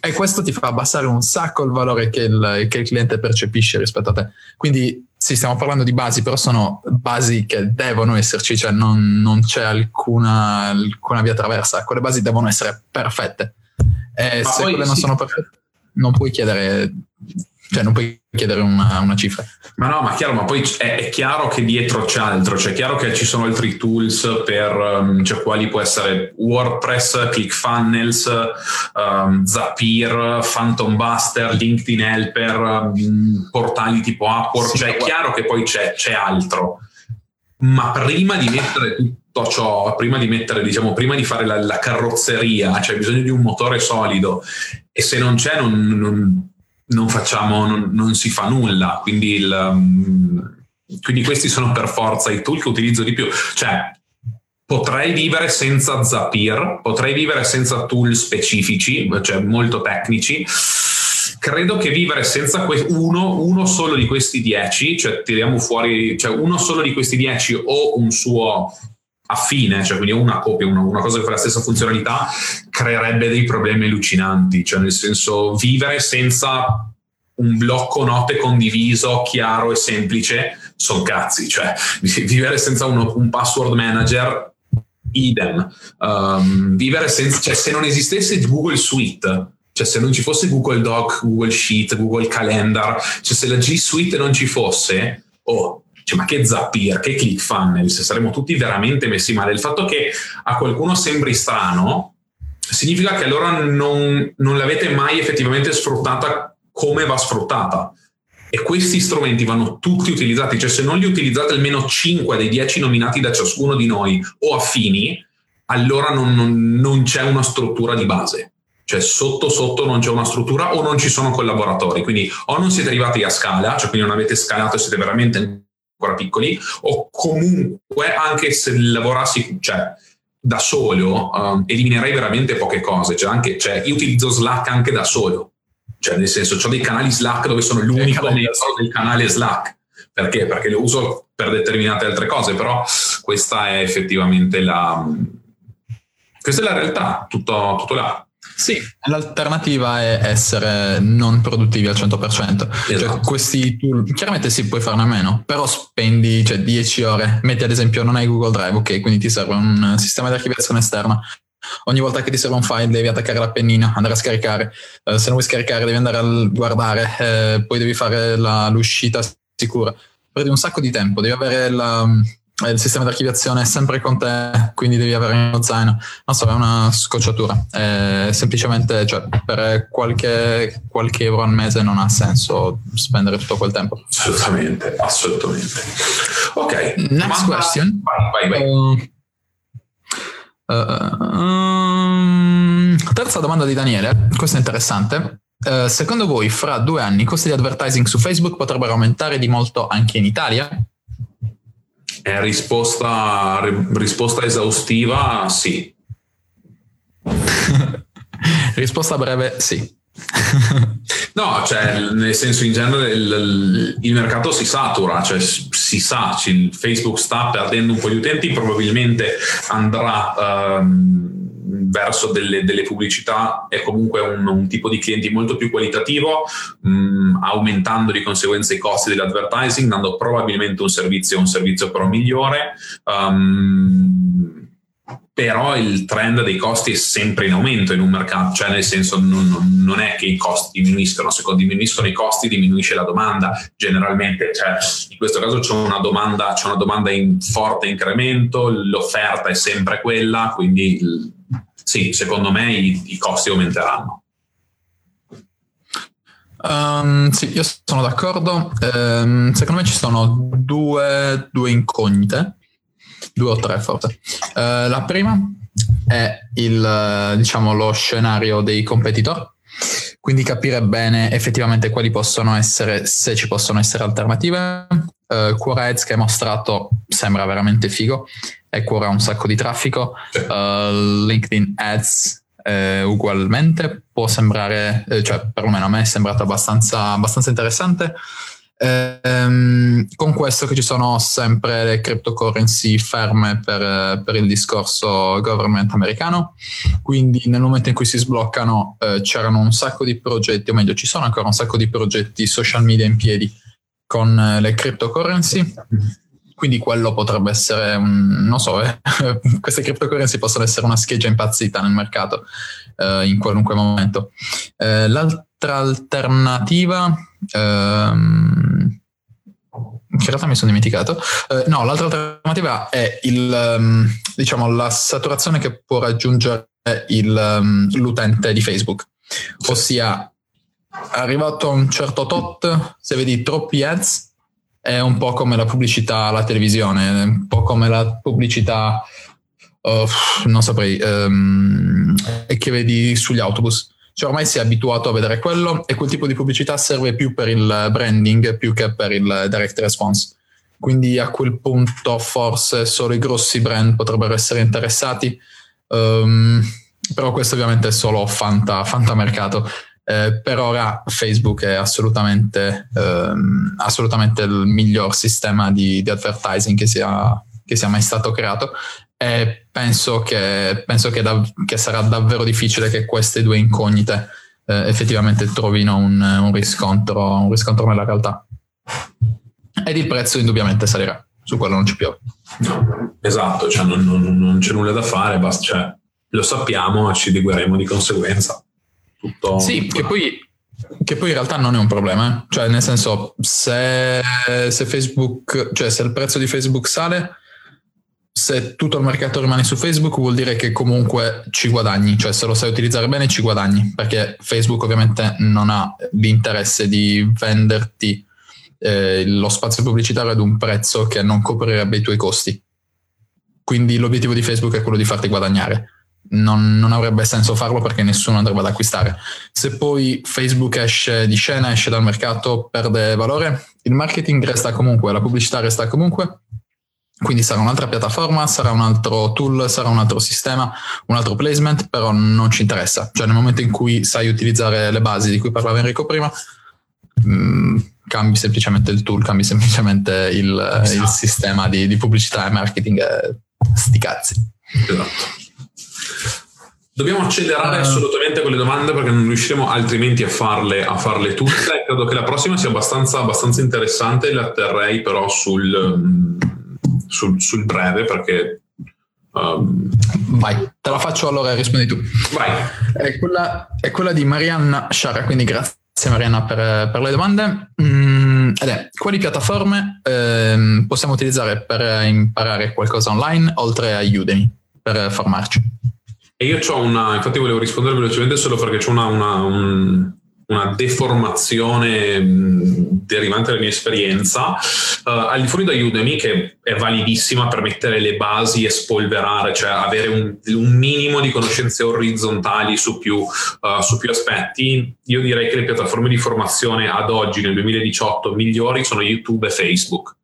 e questo ti fa abbassare un sacco il valore che il, che il, cliente percepisce rispetto a te quindi sì stiamo parlando di basi però sono basi che devono esserci cioè non, non c'è alcuna, alcuna via traversa quelle basi devono essere perfette E Ma se quelle non sì. sono perfette, non puoi chiedere cioè non puoi chiedere una, una, cifra. Ma no, ma chiaro, ma poi è, è, chiaro che dietro c'è altro, cioè è chiaro che ci sono altri tools per, um, cioè quali può essere WordPress, ClickFunnels, um, Zapier, Phantom Buster, LinkedIn Helper, um, portali tipo Upwork, sì, cioè è chiaro che poi c'è, c'è altro. Ma prima di mettere tutto ciò, prima di mettere, diciamo, prima di fare la, la carrozzeria, c'è cioè bisogno di un motore solido e se non c'è non, non non facciamo, non, non si fa nulla. Quindi, il, um, quindi questi sono per forza i tool che utilizzo di più. Cioè, potrei vivere senza Zapier, potrei vivere senza tool specifici, cioè molto tecnici. Credo che vivere senza que- uno, uno, solo di questi dieci, cioè tiriamo fuori, cioè uno solo di questi dieci o un suo affine, cioè quindi una copia, una, una, cosa che fa la stessa funzionalità, creerebbe dei problemi allucinanti, cioè nel senso vivere senza un blocco note condiviso, chiaro e semplice, sono cazzi, cioè vivere senza uno, un password manager, idem. Um, vivere senza, cioè se non esistesse Google Suite, cioè se non ci fosse Google Doc, Google Sheet, Google Calendar, cioè se la G Suite non ci fosse, oh, cioè, ma che Zapier, che ClickFunnels, saremmo tutti veramente messi male. Il fatto che a qualcuno sembri strano significa che allora non, non l'avete mai effettivamente sfruttata come va sfruttata. E questi strumenti vanno tutti utilizzati, cioè se non li utilizzate almeno 5 dei 10 nominati da ciascuno di noi o affini, allora non, non, non c'è una struttura di base cioè sotto sotto non c'è una struttura o non ci sono collaboratori, quindi o non siete arrivati a scala, cioè quindi non avete scalato e siete veramente ancora piccoli, o comunque anche se lavorassi cioè, da solo, um, eliminerei veramente poche cose. Cioè, anche, cioè, io utilizzo Slack anche da solo, cioè nel senso, ho dei canali Slack dove sono l'unico membro del canale Slack. Perché? Perché lo uso per determinate altre cose, però questa è effettivamente la, questa è la realtà, tutto, tutto là. Sì, l'alternativa è essere non produttivi al 100%. Cioè, esatto. Cioè, questi tool, chiaramente sì, puoi farne a meno, però spendi cioè, 10 ore. Metti ad esempio, non hai Google Drive, ok, quindi ti serve un sistema di archiviazione esterna. Ogni volta che ti serve un file devi attaccare la pennina, andare a scaricare. Uh, se non vuoi scaricare devi andare a guardare, eh, poi devi fare la, l'uscita sicura. Perdi un sacco di tempo, devi avere la il sistema di archiviazione è sempre con te, quindi devi avere uno zaino. Non so, è una scocciatura. È semplicemente, cioè, per qualche, qualche, euro al mese non ha senso spendere tutto quel tempo. Assolutamente, assolutamente. Ok. Next domanda... question. Vai, vai, vai. Uh, uh, um, terza domanda di Daniele, questa è interessante. Uh, secondo voi, fra due anni, i costi di advertising su Facebook potrebbero aumentare di molto anche in Italia? Eh, risposta, risposta esaustiva, sì. risposta breve, sì. no, cioè, nel senso in genere il, il, mercato si satura, cioè si sa, Facebook sta perdendo un po' di utenti, probabilmente andrà um, verso delle, delle, pubblicità e comunque un, un, tipo di clienti molto più qualitativo, mm, aumentando di conseguenza i costi dell'advertising, dando probabilmente un servizio, un servizio però migliore. Um, però il trend dei costi è sempre in aumento in un mercato, cioè nel senso non, non è che i costi diminuiscono, se diminuiscono i costi diminuisce la domanda generalmente, cioè in questo caso c'è una domanda, c'è una domanda in forte incremento, l'offerta è sempre quella, quindi sì, secondo me i, i costi aumenteranno. Um, sì, io sono d'accordo. Um, secondo me ci sono due, due, incognite, due o tre forse. Uh, la prima è il, diciamo, lo scenario dei competitor, quindi capire bene effettivamente quali possono essere, se ci possono essere alternative. Uh, Quora Ads che è mostrato sembra veramente figo Equora ha un sacco di traffico, uh, LinkedIn Ads eh, ugualmente può sembrare, eh, cioè perlomeno a me è sembrato abbastanza, abbastanza interessante. Ehm, con questo che ci sono sempre le cryptocurrency ferme per, per, il discorso government americano, quindi nel momento in cui si sbloccano eh, c'erano un sacco di progetti, o meglio ci sono ancora un sacco di progetti social media in piedi con eh, le cryptocurrency quindi quello potrebbe essere, un, non so, eh, queste cryptocurrency possono essere una scheggia impazzita nel mercato eh, in qualunque momento. Eh, l'altra alternativa, ehm, in realtà mi sono dimenticato, eh, no, l'altra alternativa è il, um, diciamo, la saturazione che può raggiungere il, um, l'utente di Facebook, ossia arrivato a un certo tot, se vedi troppi ads, è un po' come la pubblicità alla televisione, è un po' come la pubblicità, uh, non saprei, um, che vedi sugli autobus. Cioè ormai si è abituato a vedere quello e quel tipo di pubblicità serve più per il branding più che per il direct response. Quindi a quel punto forse solo i grossi brand potrebbero essere interessati, um, però questo ovviamente è solo fanta, fanta mercato. Eh, per ora Facebook è assolutamente, ehm, assolutamente il miglior sistema di, di advertising che sia, che sia, mai stato creato e penso che, penso che, da, che sarà davvero difficile che queste due incognite eh, effettivamente trovino un, un, riscontro, un riscontro nella realtà. Ed il prezzo indubbiamente salirà, su quello non c'è più. Esatto, cioè non, non, non, c'è nulla da fare, basta, cioè, lo sappiamo e ci adegueremo di conseguenza tutto... Sì, che poi, che poi in realtà non è un problema, eh? cioè nel senso se, se Facebook, cioè se il prezzo di Facebook sale, se tutto il mercato rimane su Facebook vuol dire che comunque ci guadagni, cioè se lo sai utilizzare bene ci guadagni, perché Facebook ovviamente non ha l'interesse di venderti eh, lo spazio pubblicitario ad un prezzo che non coprirebbe i tuoi costi. Quindi l'obiettivo di Facebook è quello di farti guadagnare non, non, avrebbe senso farlo perché nessuno andrebbe ad acquistare. Se poi Facebook esce di scena, esce dal mercato, perde valore, il marketing resta comunque, la pubblicità resta comunque. Quindi sarà un'altra piattaforma, sarà un altro tool, sarà un altro sistema, un altro placement, però non ci interessa. Cioè nel momento in cui sai utilizzare le basi di cui parlava Enrico prima, mh, mm, cambi semplicemente il tool, cambi semplicemente il, esatto. il sistema di, di, pubblicità e marketing. Eh, sti cazzi. Esatto. Dobbiamo accelerare uh, assolutamente con le domande perché non riusciremo altrimenti a farle, a farle tutte. Credo che la prossima sia abbastanza, abbastanza interessante, la terrei però sul, mm, sul, sul breve perché Um, Vai, te la faccio allora e rispondi tu. Vai. È quella, è quella di Marianna Sciara, quindi grazie Marianna per, per le domande. Mm, ed è, quali piattaforme eh, possiamo utilizzare per imparare qualcosa online oltre a Udemy per formarci? E io ho una, infatti volevo rispondere velocemente solo perché ho una, una, un, una deformazione derivante dalla mia esperienza, uh, al di fuori da Udemy che è validissima per mettere le basi e spolverare, cioè avere un, un minimo di conoscenze orizzontali su più, uh, su più, aspetti, io direi che le piattaforme di formazione ad oggi, nel 2018, migliori sono YouTube e Facebook.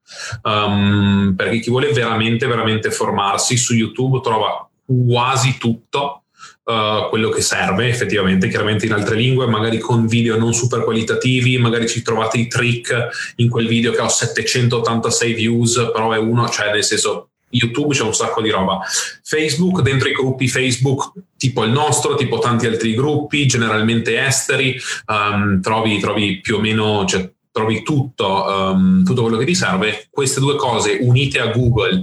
Um, perché chi vuole veramente, veramente formarsi su YouTube trova quasi tutto uh, quello che serve effettivamente, chiaramente in altre lingue, magari con video non super qualitativi, magari ci trovate i trick in quel video che ho 786 views, però è uno, cioè nel senso YouTube c'è un sacco di roba. Facebook, dentro i gruppi Facebook, tipo il nostro, tipo tanti altri gruppi, generalmente esteri, um, trovi, trovi, più o meno, cioè, trovi tutto, um, tutto, quello che ti serve, queste due cose unite a Google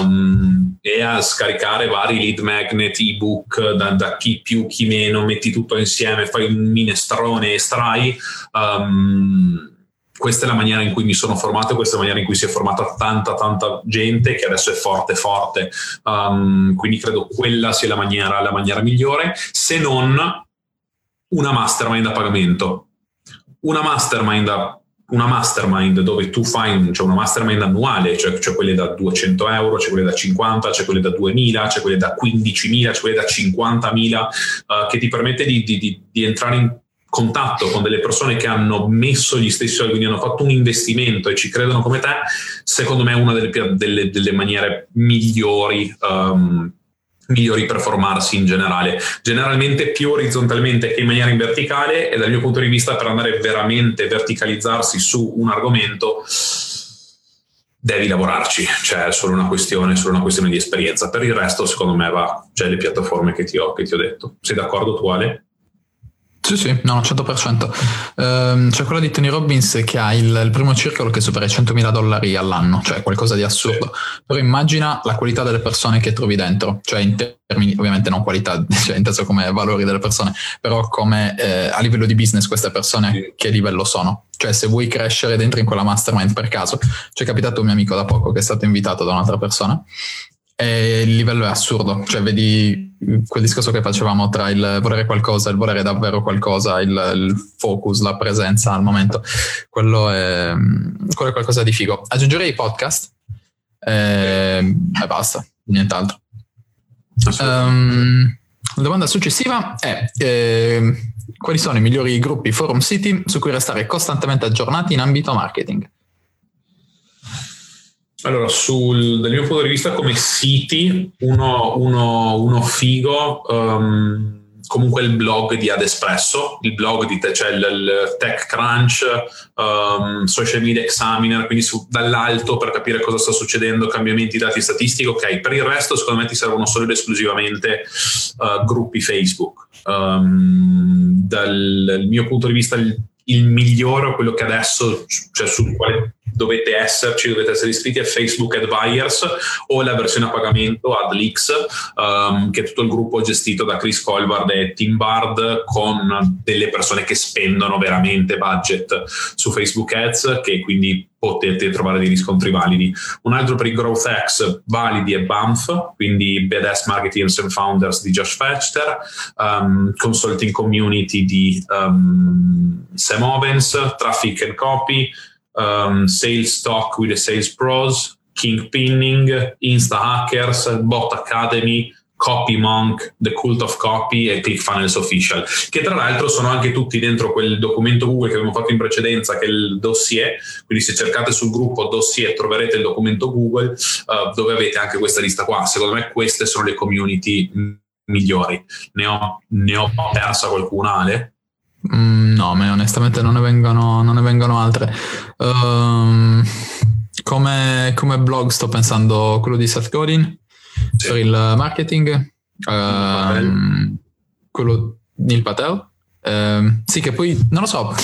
um, e a scaricare vari lead magnet, ebook da, da chi più, chi meno, metti tutto insieme, fai un minestrone, estrai. Um, questa è la maniera in cui mi sono formato, questa è la maniera in cui si è formata tanta, tanta gente che adesso è forte, forte. Um, quindi credo quella sia la maniera, la maniera migliore, se non una mastermind a pagamento. Una mastermind a una mastermind dove tu fai cioè una mastermind annuale, cioè, cioè, quelle da 200 euro, c'è quelle da 50, c'è quelle da 2000, c'è quelle da 15.000, c'è quelle da 50.000, uh, che ti permette di, di, di, entrare in contatto con delle persone che hanno messo gli stessi soldi, quindi hanno fatto un investimento e ci credono come te, secondo me è una delle, delle, delle maniere migliori um, migliori per formarsi in generale, generalmente più orizzontalmente che in maniera in verticale e dal mio punto di vista per andare veramente verticalizzarsi su un argomento devi lavorarci, cioè è solo una questione, solo una questione di esperienza. Per il resto secondo me va, cioè le piattaforme che ti ho, che ti ho detto. Sei d'accordo tu Ale? Sì, sì, no, 100%. Um, c'è quella di Tony Robbins che ha il, il primo circolo che supera i 100.000 dollari all'anno, cioè qualcosa di assurdo. Però immagina la qualità delle persone che trovi dentro, cioè in termini, ovviamente non qualità, cioè inteso come valori delle persone, però come eh, a livello di business queste persone che livello sono. Cioè se vuoi crescere dentro in quella mastermind per caso, ci è capitato un mio amico da poco che è stato invitato da un'altra persona e il livello è assurdo, cioè vedi quel discorso che facevamo tra il volere qualcosa il volere davvero qualcosa, il, il focus, la presenza al momento, quello è, quello è qualcosa di figo. Aggiungerei i podcast e, e basta, nient'altro. Um, la domanda successiva è eh, quali sono i migliori gruppi forum siti su cui restare costantemente aggiornati in ambito marketing? Allora, sul, dal mio punto di vista come siti, uno, uno, uno figo, um, comunque il blog di Adespresso, il blog di te, cioè il, il TechCrunch, um, Social Media Examiner, quindi su, dall'alto per capire cosa sta succedendo, cambiamenti dati statistici, ok, per il resto secondo me ti servono solo ed esclusivamente uh, gruppi Facebook. Um, dal mio punto di vista il, il migliore, quello che adesso, cioè sul quale dovete esserci, dovete essere iscritti a Facebook Advisors o la versione a pagamento AdLeaks, um, che è tutto il gruppo gestito da Chris Colbard e Tim Bard con delle persone che spendono veramente budget su Facebook Ads, che quindi potete trovare dei riscontri validi. Un altro per i Growth X validi è BAMF, quindi Badass Marketers and Founders di Josh Fechter, um, Consulting Community di um, Sam Ovens, Traffic and Copy, um, Sales Talk with the Sales Pros, King Pinning, Insta Hackers, Bot Academy, Copy Monk, The Cult of Copy e ClickFunnels Official, che tra l'altro sono anche tutti dentro quel documento Google che abbiamo fatto in precedenza, che è il dossier, quindi se cercate sul gruppo dossier troverete il documento Google uh, dove avete anche questa lista qua. Secondo me queste sono le community migliori. Ne ho, ne ho persa qualcuna, Ale? Mm, no, ma onestamente non ne vengono, non ne vengono altre. Um, come, come, blog sto pensando quello di Seth Godin sì. per il marketing, um, quello Neil Patel. Um, sì, che poi non lo so,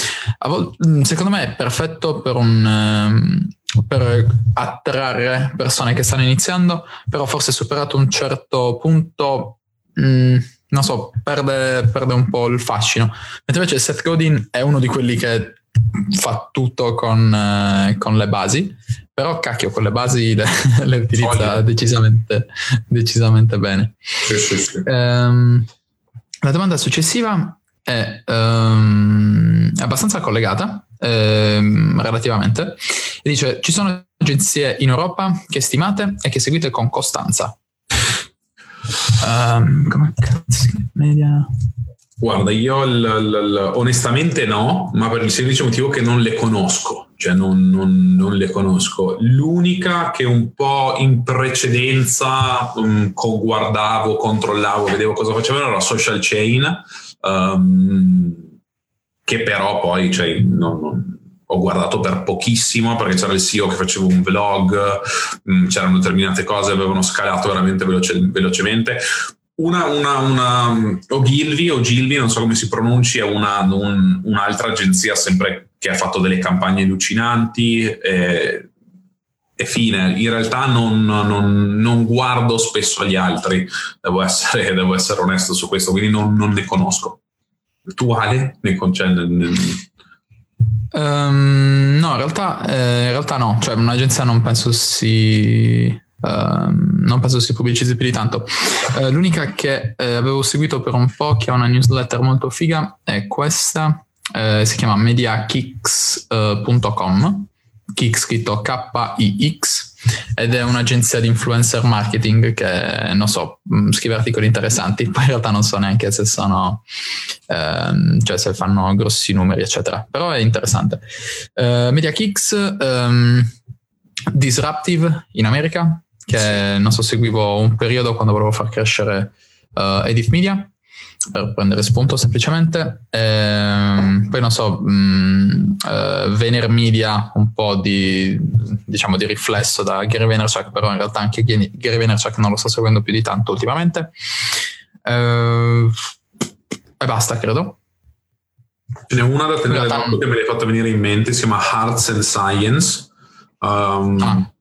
vol- secondo me è perfetto per, un, per attrarre persone che stanno iniziando, però forse superato un certo punto. Mh, mm, non so, perde, perde, un po' il fascino. Mentre invece Seth Godin è uno di quelli che fa tutto con, eh, con le basi, però cacchio, con le basi le, le utilizza oh, decisamente, decisamente, bene. Sì, sì, sì. Um, la domanda successiva è um, abbastanza collegata, um, relativamente, e dice ci sono agenzie in Europa che stimate e che seguite con costanza. Um, come cazzo media? Guarda, io l, l, l, onestamente no, ma per il semplice motivo che non le conosco, cioè non, non, non le conosco. L'unica che un po' in precedenza um, guardavo, controllavo, vedevo cosa facevano era la social chain, um, che però poi cioè, non, ho guardato per pochissimo perché c'era il CEO che faceva un vlog, mm, c'erano determinate cose, avevano scalato veramente veloce, velocemente. Una, una, una Ogilvy, Ogilvy, non so come si pronunci, è una, un, un'altra agenzia sempre che ha fatto delle campagne allucinanti. E, e fine, in realtà non, non, non, guardo spesso gli altri, devo essere, devo essere onesto su questo, quindi non, non ne conosco. Tu Ale? Ne, cioè, ne, Um, no, in realtà, eh, in realtà, no, cioè un'agenzia non penso si... Uh, non penso si pubblicizzi più di tanto. Uh, l'unica che uh, avevo seguito per un po', che ha una newsletter molto figa, è questa, eh, si chiama mediakix.com, Kix scritto K-I-X, ed è un'agenzia di influencer marketing che, non so, mm, scrive articoli interessanti, poi in realtà non so neanche se sono, ehm, cioè se fanno grossi numeri, eccetera, però è interessante. Uh, Media Kicks, um, Disruptive in America, che non so, seguivo un periodo quando volevo far crescere uh, Edith Media, per prendere spunto semplicemente. Ehm, poi non so, mh, mm, eh, Vener Media un po' di, diciamo, di riflesso da Gary Vaynerchuk, però in realtà anche Gary Vaynerchuk non lo sto seguendo più di tanto ultimamente. Eh, e basta, credo. Ce n'è una da tenere d'occhio che me l'hai fatta venire in mente, si chiama Hearts and Science. Um, ah.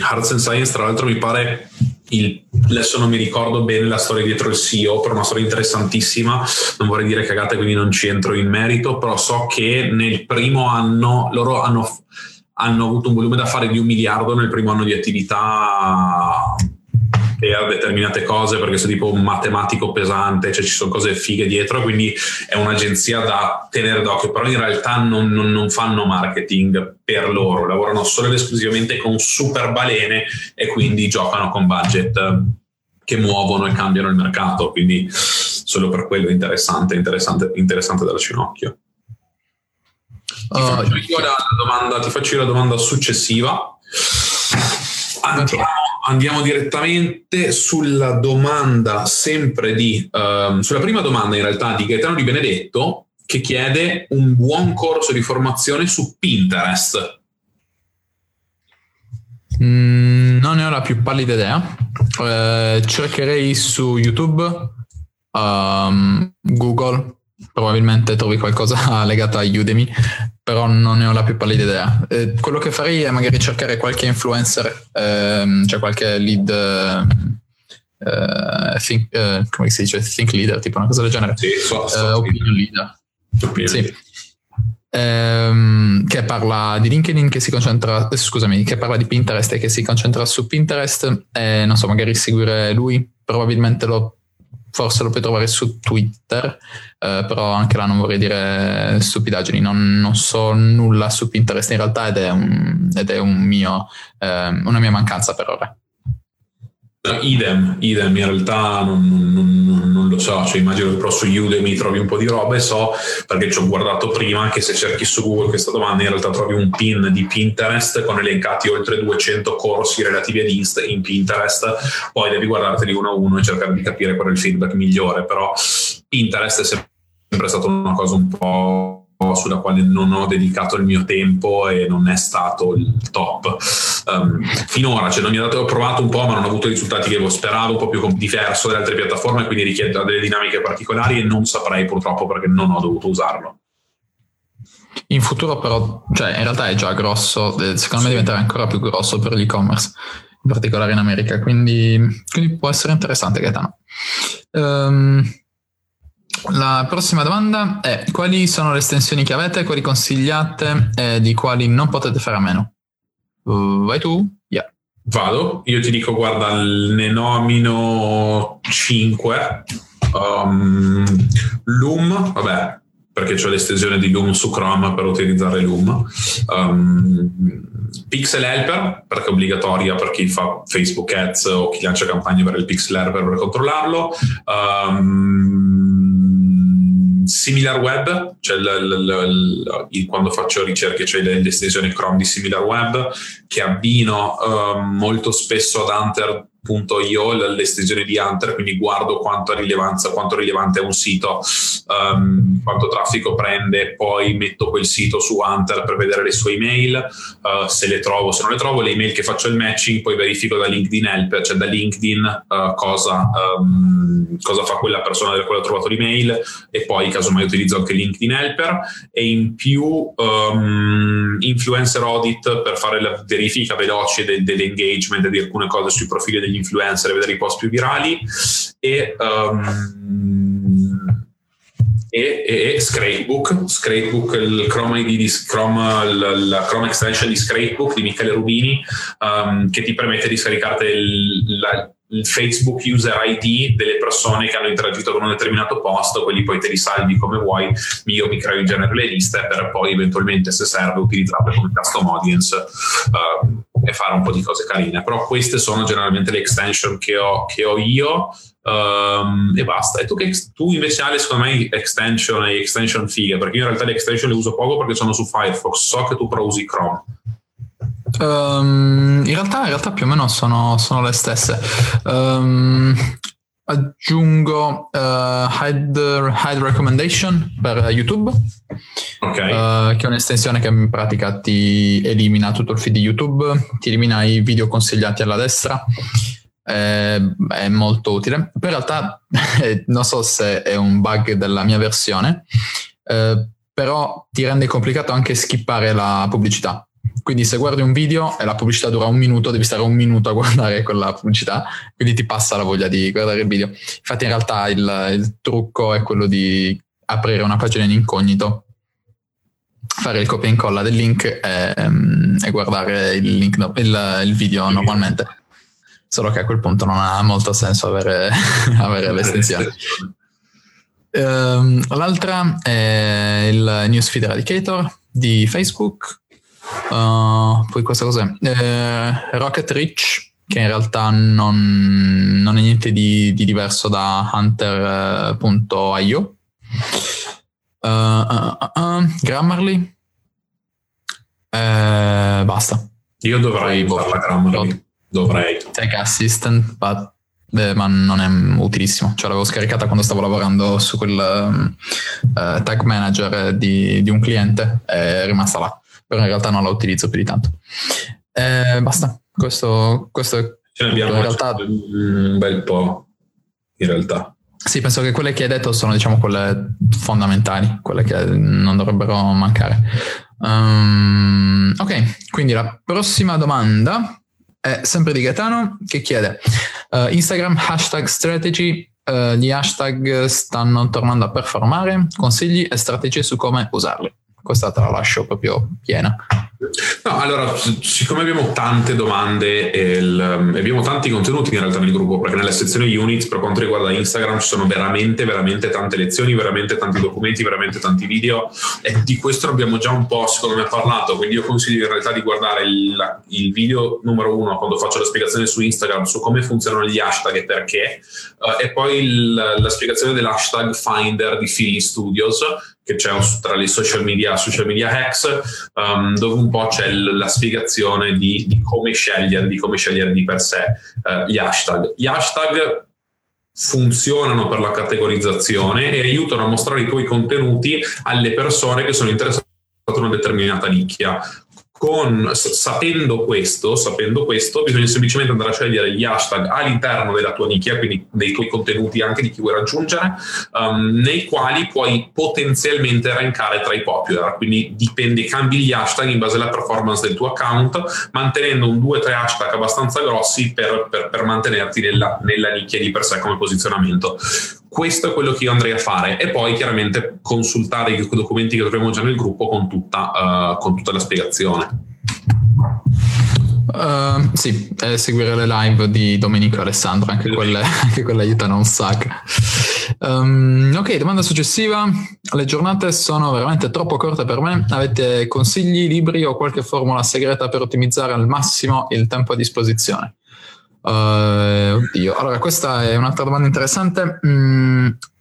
Hearts and Science, tra l'altro, mi pare il, adesso non mi ricordo bene la storia dietro il CEO, però una storia interessantissima. Non vorrei dire cagate, quindi non ci entro in merito, però so che nel primo anno loro hanno, hanno avuto un volume da fare di un miliardo nel primo anno di attività per determinate cose perché sei tipo un matematico pesante, cioè ci sono cose fighe dietro, quindi è un'agenzia da tenere d'occhio, però in realtà non, non, non fanno marketing per loro, lavorano solo ed esclusivamente con super balene e quindi giocano con budget che muovono e cambiano il mercato, quindi solo per quello è interessante, interessante, interessante darci un occhio. Ti, uh, faccio io la domanda, ti faccio io la domanda successiva. Andiamo andiamo direttamente sulla domanda sempre di, uh, sulla prima domanda in realtà di Gaetano Di Benedetto che chiede un buon corso di formazione su Pinterest. Mm, non ne ho la più pallida idea. Eh, cercherei su YouTube, um, Google, probabilmente trovi qualcosa legato a Udemy però non ne ho la più pallida idea. Eh, quello che farei è magari cercare qualche influencer, ehm, cioè qualche lead, eh, think, eh, come si dice, think leader, tipo una cosa del genere. Sì, so, so, eh, opinion leader. Opinion sì. Ehm, che parla di LinkedIn che si concentra, eh, scusami, che parla di Pinterest e che si concentra su Pinterest e non so, magari seguire lui, probabilmente lo forse lo puoi trovare su Twitter, eh, però anche là non vorrei dire stupidaggini, non, non, so nulla su Pinterest in realtà ed è, un, ed è un mio, eh, una mia mancanza per ora. Idem, idem, in realtà non, non, non, lo so, cioè immagino che però su Udemy trovi un po' di roba e so, perché ci ho guardato prima, che se cerchi su Google questa domanda in realtà trovi un pin di Pinterest con elencati oltre 200 corsi relativi ad Insta in Pinterest, poi devi guardarteli uno a uno e cercare di capire qual è il feedback migliore, però Pinterest è sempre stata una cosa un po' sulla quale non ho dedicato il mio tempo e non è stato il top. Um, finora cioè non mi ha dato, ho provato un po' ma non ho avuto i risultati che speravo un po' più diverso dalle altre piattaforme quindi richiede delle dinamiche particolari e non saprei purtroppo perché non ho dovuto usarlo. In futuro però cioè in realtà è già grosso eh, secondo me diventerà ancora più grosso per l'e-commerce in particolare in America quindi, quindi può essere interessante Gaetano. Um, la prossima domanda è quali sono le estensioni che avete, quali consigliate e di quali non potete fare a meno? Uh, vai tu? Yeah. Vado, io ti dico guarda ne nomino 5. Um, Loom, vabbè, perché ho l'estensione di Loom su Chrome per utilizzare Loom. Um, Pixel Helper, perché è obbligatoria per chi fa Facebook Ads o chi lancia campagne per il Pixel Helper per controllarlo. Um, SimilarWeb, cioè l, l, l, quando faccio ricerche cioè l'estensione Chrome di SimilarWeb che abbino uh, molto spesso ad Hunter Io, l'estensione di Hunter, quindi guardo quanto, rilevanza, quanto rilevante è un sito, um, quanto traffico prende, poi metto quel sito su Hunter per vedere le sue email, uh, se le trovo, se non le trovo, le email che faccio il matching, poi verifico da LinkedIn Help, cioè da LinkedIn uh, cosa, um, cosa, fa quella persona della quale ho trovato l'email e poi casomai utilizzo anche LinkedIn Helper e in più um, influencer audit per fare la verifica veloce del, dell'engagement di alcune cose sui profili degli influencer e vedere i post più virali e, um, e, e, e Scrapebook, Scrapebook il Chrome ID di Chrome, la Chrome extension di Scrapebook di Michele Rubini um, che ti permette di scaricarti il, la, il Facebook user ID delle persone che hanno interagito con un determinato post, quelli poi te li salvi come vuoi, io mi creo in genere le liste per poi eventualmente se serve utilizzarle come custom audience uh, e fare un po' di cose carine. Però queste sono generalmente le extension che ho, che ho io um, e basta. E tu, che, tu invece hai secondo me extension e extension fighe, perché io in realtà le extension le uso poco perché sono su Firefox, so che tu però usi Chrome. Um, in, realtà, in, realtà, più o meno sono, sono le stesse. Um, aggiungo uh, hide, hide, Recommendation per YouTube, okay. uh, che è un'estensione che in pratica ti elimina tutto il feed di YouTube, ti elimina i video consigliati alla destra. Eh, è molto utile. Poi in realtà non so se è un bug della mia versione, eh, però ti rende complicato anche skippare la pubblicità. Quindi se guardi un video e la pubblicità dura un minuto, devi stare un minuto a guardare quella pubblicità, quindi ti passa la voglia di guardare il video. Infatti in realtà il, il trucco è quello di aprire una pagina in incognito, fare il copia e incolla del link e, e guardare il, link, il, il video normalmente. Solo che a quel punto non ha molto senso avere, avere l'estensione. Um, l'altra è il Newsfeed Eradicator di Facebook. Uh, poi questa cos'è? Uh, Rocket Rich, che in realtà non, non è niente di, di, diverso da Hunter.io. Uh, uh, uh, Grammarly. basta. Io dovrei usare Grammarly. Dovrei. Tech Assistant, but eh, ma non è utilissimo. Cioè, l'avevo scaricata quando stavo lavorando su quel uh, tag manager di, di, un cliente, è rimasta là. Però in realtà non la utilizzo più di tanto. Eh, basta. Questo, questo è. Ce ne abbiamo in realtà un bel po'. In realtà. Sì, penso che quelle che hai detto sono diciamo quelle fondamentali, quelle che non dovrebbero mancare. Um, ok, quindi la prossima domanda è sempre di Gaetano che chiede uh, Instagram hashtag strategy uh, gli hashtag stanno tornando a performare consigli e strategie su come usarli questa te la lascio proprio piena. No, allora, siccome abbiamo tante domande e, il, abbiamo tanti contenuti in realtà nel gruppo, perché nella sezione units per quanto riguarda Instagram ci sono veramente, veramente tante lezioni, veramente tanti documenti, veramente tanti video e di questo abbiamo già un po' secondo me parlato, quindi io consiglio in realtà di guardare il, il video numero uno quando faccio la spiegazione su Instagram su come funzionano gli hashtag e perché, uh, e poi il, la spiegazione dell'hashtag Finder di Philly Studios che c'è tra le social media, social media hacks, um, dove un po' c'è l- la spiegazione di, di, come scegliere, di come scegliere di per sé uh, gli hashtag. Gli hashtag funzionano per la categorizzazione e aiutano a mostrare i tuoi contenuti alle persone che sono interessate in una determinata nicchia con, sapendo, questo, sapendo questo, bisogna semplicemente andare a scegliere gli hashtag all'interno della tua nicchia, quindi dei tuoi contenuti anche di chi vuoi raggiungere, um, nei quali puoi potenzialmente rankare tra i popular. Quindi dipende, cambi gli hashtag in base alla performance del tuo account, mantenendo un 2-3 hashtag abbastanza grossi per, per, per mantenerti nella, nella nicchia di per sé come posizionamento questo è quello che io andrei a fare e poi chiaramente consultare i documenti che troviamo già nel gruppo con tutta, uh, con tutta la spiegazione. Uh, sì, eh, seguire le live di Domenico e Alessandro, anche, quelle, anche quelle aiutano un sacco. Um, ok, domanda successiva. Le giornate sono veramente troppo corte per me. Avete consigli, libri o qualche formula segreta per ottimizzare al massimo il tempo a disposizione? Uh, oddio, allora questa è un'altra domanda interessante. Mm,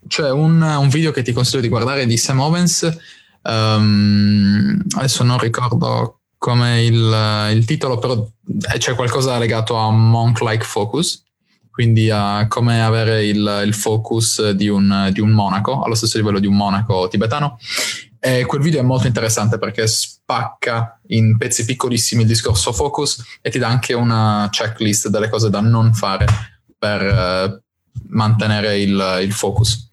c'è un, un, video che ti consiglio di guardare di Sam Owens. Um, adesso non ricordo come il, il, titolo, però c'è qualcosa legato a monk-like focus, quindi a come avere il, il focus di un, di un monaco, allo stesso livello di un monaco tibetano. E quel video è molto interessante perché spacca in pezzi piccolissimi il discorso focus e ti dà anche una checklist delle cose da non fare per uh, mantenere il, il, focus.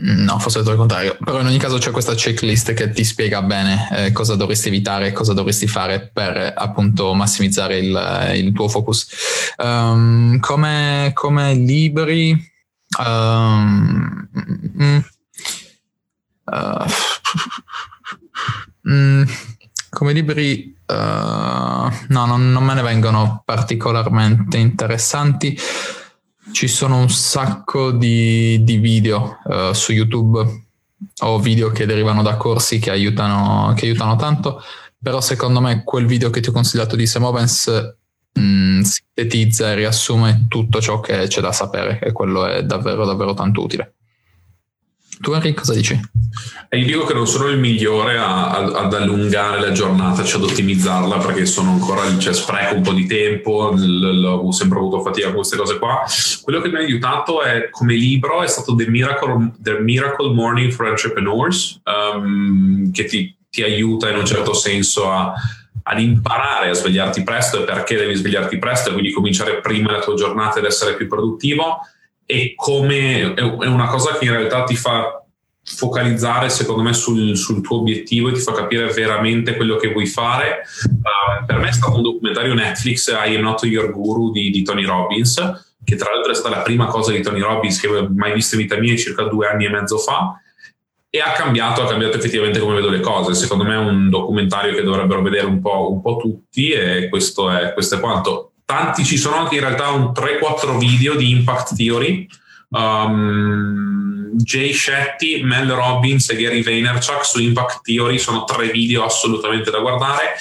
No, forse è il contrario. Però in ogni caso c'è questa checklist che ti spiega bene eh, cosa dovresti evitare e cosa dovresti fare per appunto massimizzare il, il tuo focus. Um, come, come libri... Um, mm, Uh, mm, come libri, uh, no, non, non, me ne vengono particolarmente interessanti. Ci sono un sacco di, di video uh, su YouTube o video che derivano da corsi che aiutano, che aiutano tanto, però secondo me quel video che ti ho consigliato di Sam Owens mm, sintetizza e riassume tutto ciò che c'è da sapere e quello è davvero davvero tanto utile. Tu Henry cosa dici? E io dico che non sono il migliore a, a, ad allungare la giornata, cioè ad ottimizzarla perché sono ancora lì, cioè spreco un po' di tempo, l- l- ho sempre avuto fatica con queste cose qua. Quello che mi ha aiutato è come libro è stato The Miracle, The Miracle Morning for Entrepreneurs, um, che ti, ti, aiuta in un certo senso a, ad imparare a svegliarti presto e perché devi svegliarti presto e quindi cominciare prima la tua giornata ed essere più produttivo e come è una cosa che in realtà ti fa focalizzare secondo me sul, sul, tuo obiettivo e ti fa capire veramente quello che vuoi fare. Uh, per me è stato un documentario Netflix, I Am Not Your Guru di, di, Tony Robbins, che tra l'altro è stata la prima cosa di Tony Robbins che avevo mai visto in vita mia circa due anni e mezzo fa e ha cambiato, ha cambiato effettivamente come vedo le cose. Secondo me è un documentario che dovrebbero vedere un po', un po tutti e questo è, questo è quanto. Tanti ci sono anche in realtà un 3-4 video di Impact Theory. Um, Jay Shetty, Mel Robbins e Gary Vaynerchuk su Impact Theory sono tre video assolutamente da guardare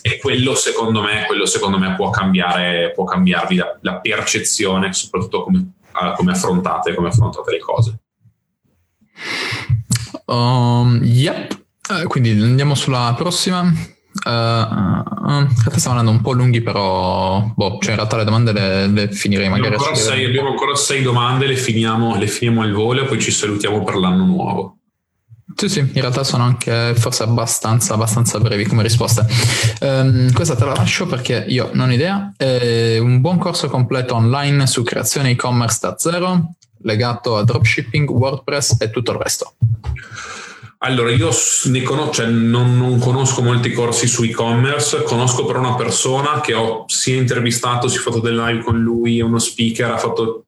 e quello secondo me, quello secondo me può, cambiare, può cambiarvi la, la percezione, soprattutto come, uh, come, affrontate, come affrontate le cose. Um, yep, uh, quindi andiamo sulla prossima. Uh, uh, in realtà stiamo andando un po' lunghi, però boh, cioè in realtà le domande le, le finirei magari. Abbiamo ancora, sei, abbiamo ancora sei domande, le finiamo, le finiamo al volo e poi ci salutiamo per l'anno nuovo. Sì, sì, in realtà sono anche forse abbastanza, abbastanza brevi come risposte. Um, questa te la lascio perché io non ho idea. È un buon corso completo online su creazione e-commerce da zero, legato a dropshipping, WordPress e tutto il resto. Allora, io conosco, cioè non, non, conosco molti corsi su e-commerce, conosco però una persona che ho sia intervistato, si è fatto del live con lui, è uno speaker, ha fatto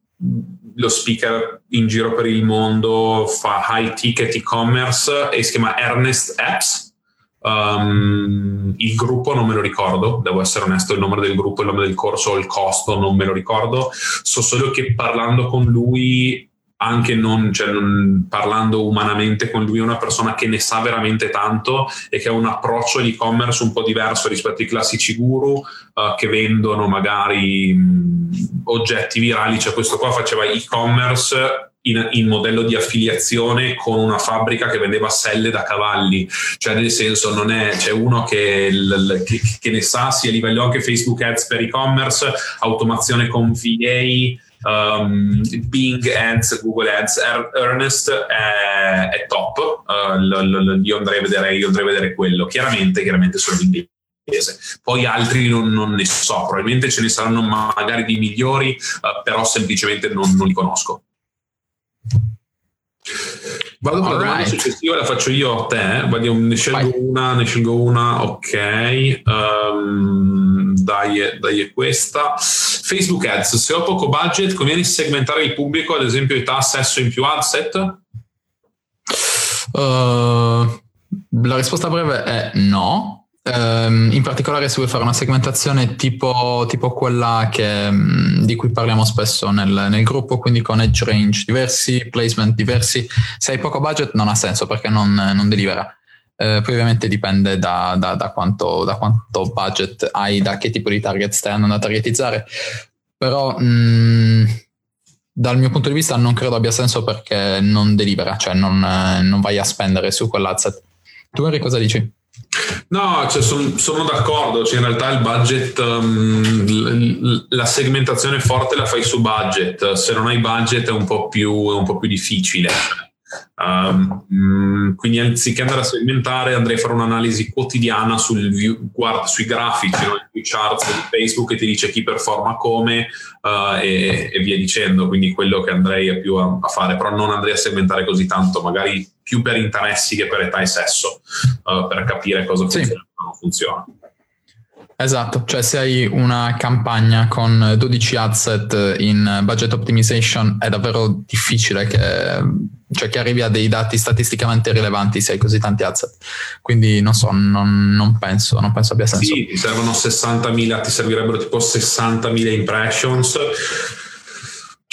lo speaker in giro per il mondo, fa high ticket e-commerce e si chiama Ernest Apps. Um, il gruppo non me lo ricordo, devo essere onesto, il nome del gruppo, il nome del corso, il costo non me lo ricordo. So solo che parlando con lui anche non, cioè non, parlando umanamente con lui, è una persona che ne sa veramente tanto e che ha un approccio all'e-commerce un po' diverso rispetto ai classici guru uh, che vendono magari mh, oggetti virali. Cioè, questo qua faceva e-commerce in, in, modello di affiliazione con una fabbrica che vendeva selle da cavalli, cioè nel senso non è, c'è uno che, l, che, che ne sa sia a livello anche Facebook Ads per e-commerce, automazione con VA, um, Bing Ads, Google Ads, er- Ernest è, è top. Uh, l- l- io, andrei vedere, io, andrei a vedere, quello. Chiaramente, chiaramente sono in inglese. Poi altri non, non, ne so, probabilmente ce ne saranno magari di migliori, uh, però semplicemente non, non li conosco. Vado con la domanda successiva, la faccio io a te. Eh? Ne scelgo Vai. una, ne scelgo una, ok. Um, dai, è questa. Facebook Ads, se ho poco budget, conviene segmentare il pubblico, ad esempio età, sesso in più adset? Uh, la risposta breve è no, Um, in particolare se vuoi fare una segmentazione tipo, tipo quella che, um, di cui parliamo spesso nel, nel, gruppo, quindi con edge range diversi, placement diversi, se hai poco budget non ha senso perché non, non delivera. Uh, poi ovviamente dipende da, da, da, quanto, da, quanto, budget hai, da che tipo di target stai andando a targetizzare. Però um, dal mio punto di vista non credo abbia senso perché non delivera, cioè non, non vai a spendere su quell'asset. Tu Henry cosa dici? No, cioè son, sono d'accordo, cioè in realtà il budget, um, la segmentazione forte la fai su budget, se non hai budget è un po' più, è un po più difficile. Um, quindi anziché andare a segmentare andrei a fare un'analisi quotidiana sul view, guarda, sui grafici, no? sui charts di Facebook che ti dice chi performa come uh, e, e, via dicendo, quindi quello che andrei più a, a, fare, però non andrei a segmentare così tanto, magari più per interessi che per età e sesso, uh, per capire cosa funziona e cosa non funziona. Esatto, cioè se hai una campagna con 12 adset in budget optimization è davvero difficile che, cioè che arrivi a dei dati statisticamente rilevanti se hai così tanti adset. Quindi non so, non, non, penso, non penso abbia senso. Sì, ti servono 60.000, ti servirebbero tipo 60.000 impressions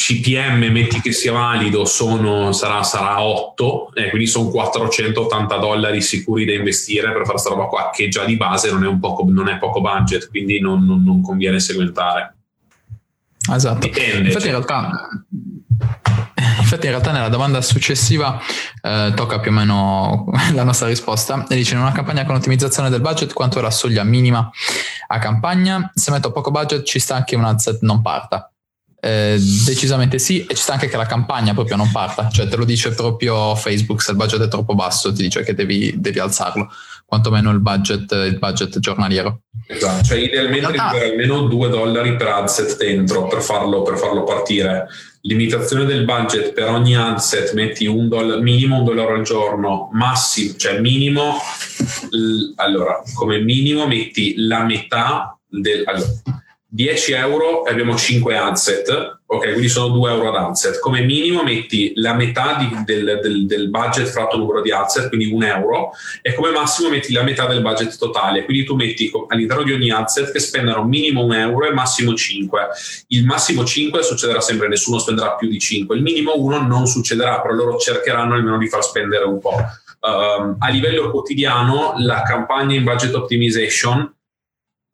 CPM metti che sia valido sono, sarà, sarà 8 eh, quindi sono 480 dollari sicuri da investire per fare questa roba qua che già di base non è, poco, non è poco budget quindi non, non, non, conviene segmentare esatto Dipende, infatti cioè. in realtà Infatti, in realtà, nella domanda successiva eh, tocca più o meno la nostra risposta. E dice: In una campagna con ottimizzazione del budget, quanto è la soglia minima a campagna? Se metto poco budget, ci sta anche un adset non parta. Eh, decisamente sì, e ci sta anche che la campagna proprio non parta, cioè te lo dice proprio Facebook, se il budget è troppo basso ti dice che devi, devi alzarlo. Quantomeno il budget, il budget giornaliero. Esatto, cioè idealmente avere almeno 2 dollari per adset dentro per farlo, per farlo partire. Limitazione del budget per ogni adset metti un dollaro, minimo un dollaro al giorno, massimo, cioè minimo, l- allora come minimo metti la metà del... Allora, 10 euro e abbiamo 5 adset, ok, quindi sono 2 euro ad adset. Come minimo metti la metà di, del, del, del, budget fratto numero di adset, quindi 1 euro, e come massimo metti la metà del budget totale. Quindi tu metti all'interno di ogni adset che spendono minimo 1 euro e massimo 5. Il massimo 5 succederà sempre, nessuno spenderà più di 5. Il minimo 1 non succederà, però loro cercheranno almeno di far spendere un po'. Um, a livello quotidiano la campagna in budget optimization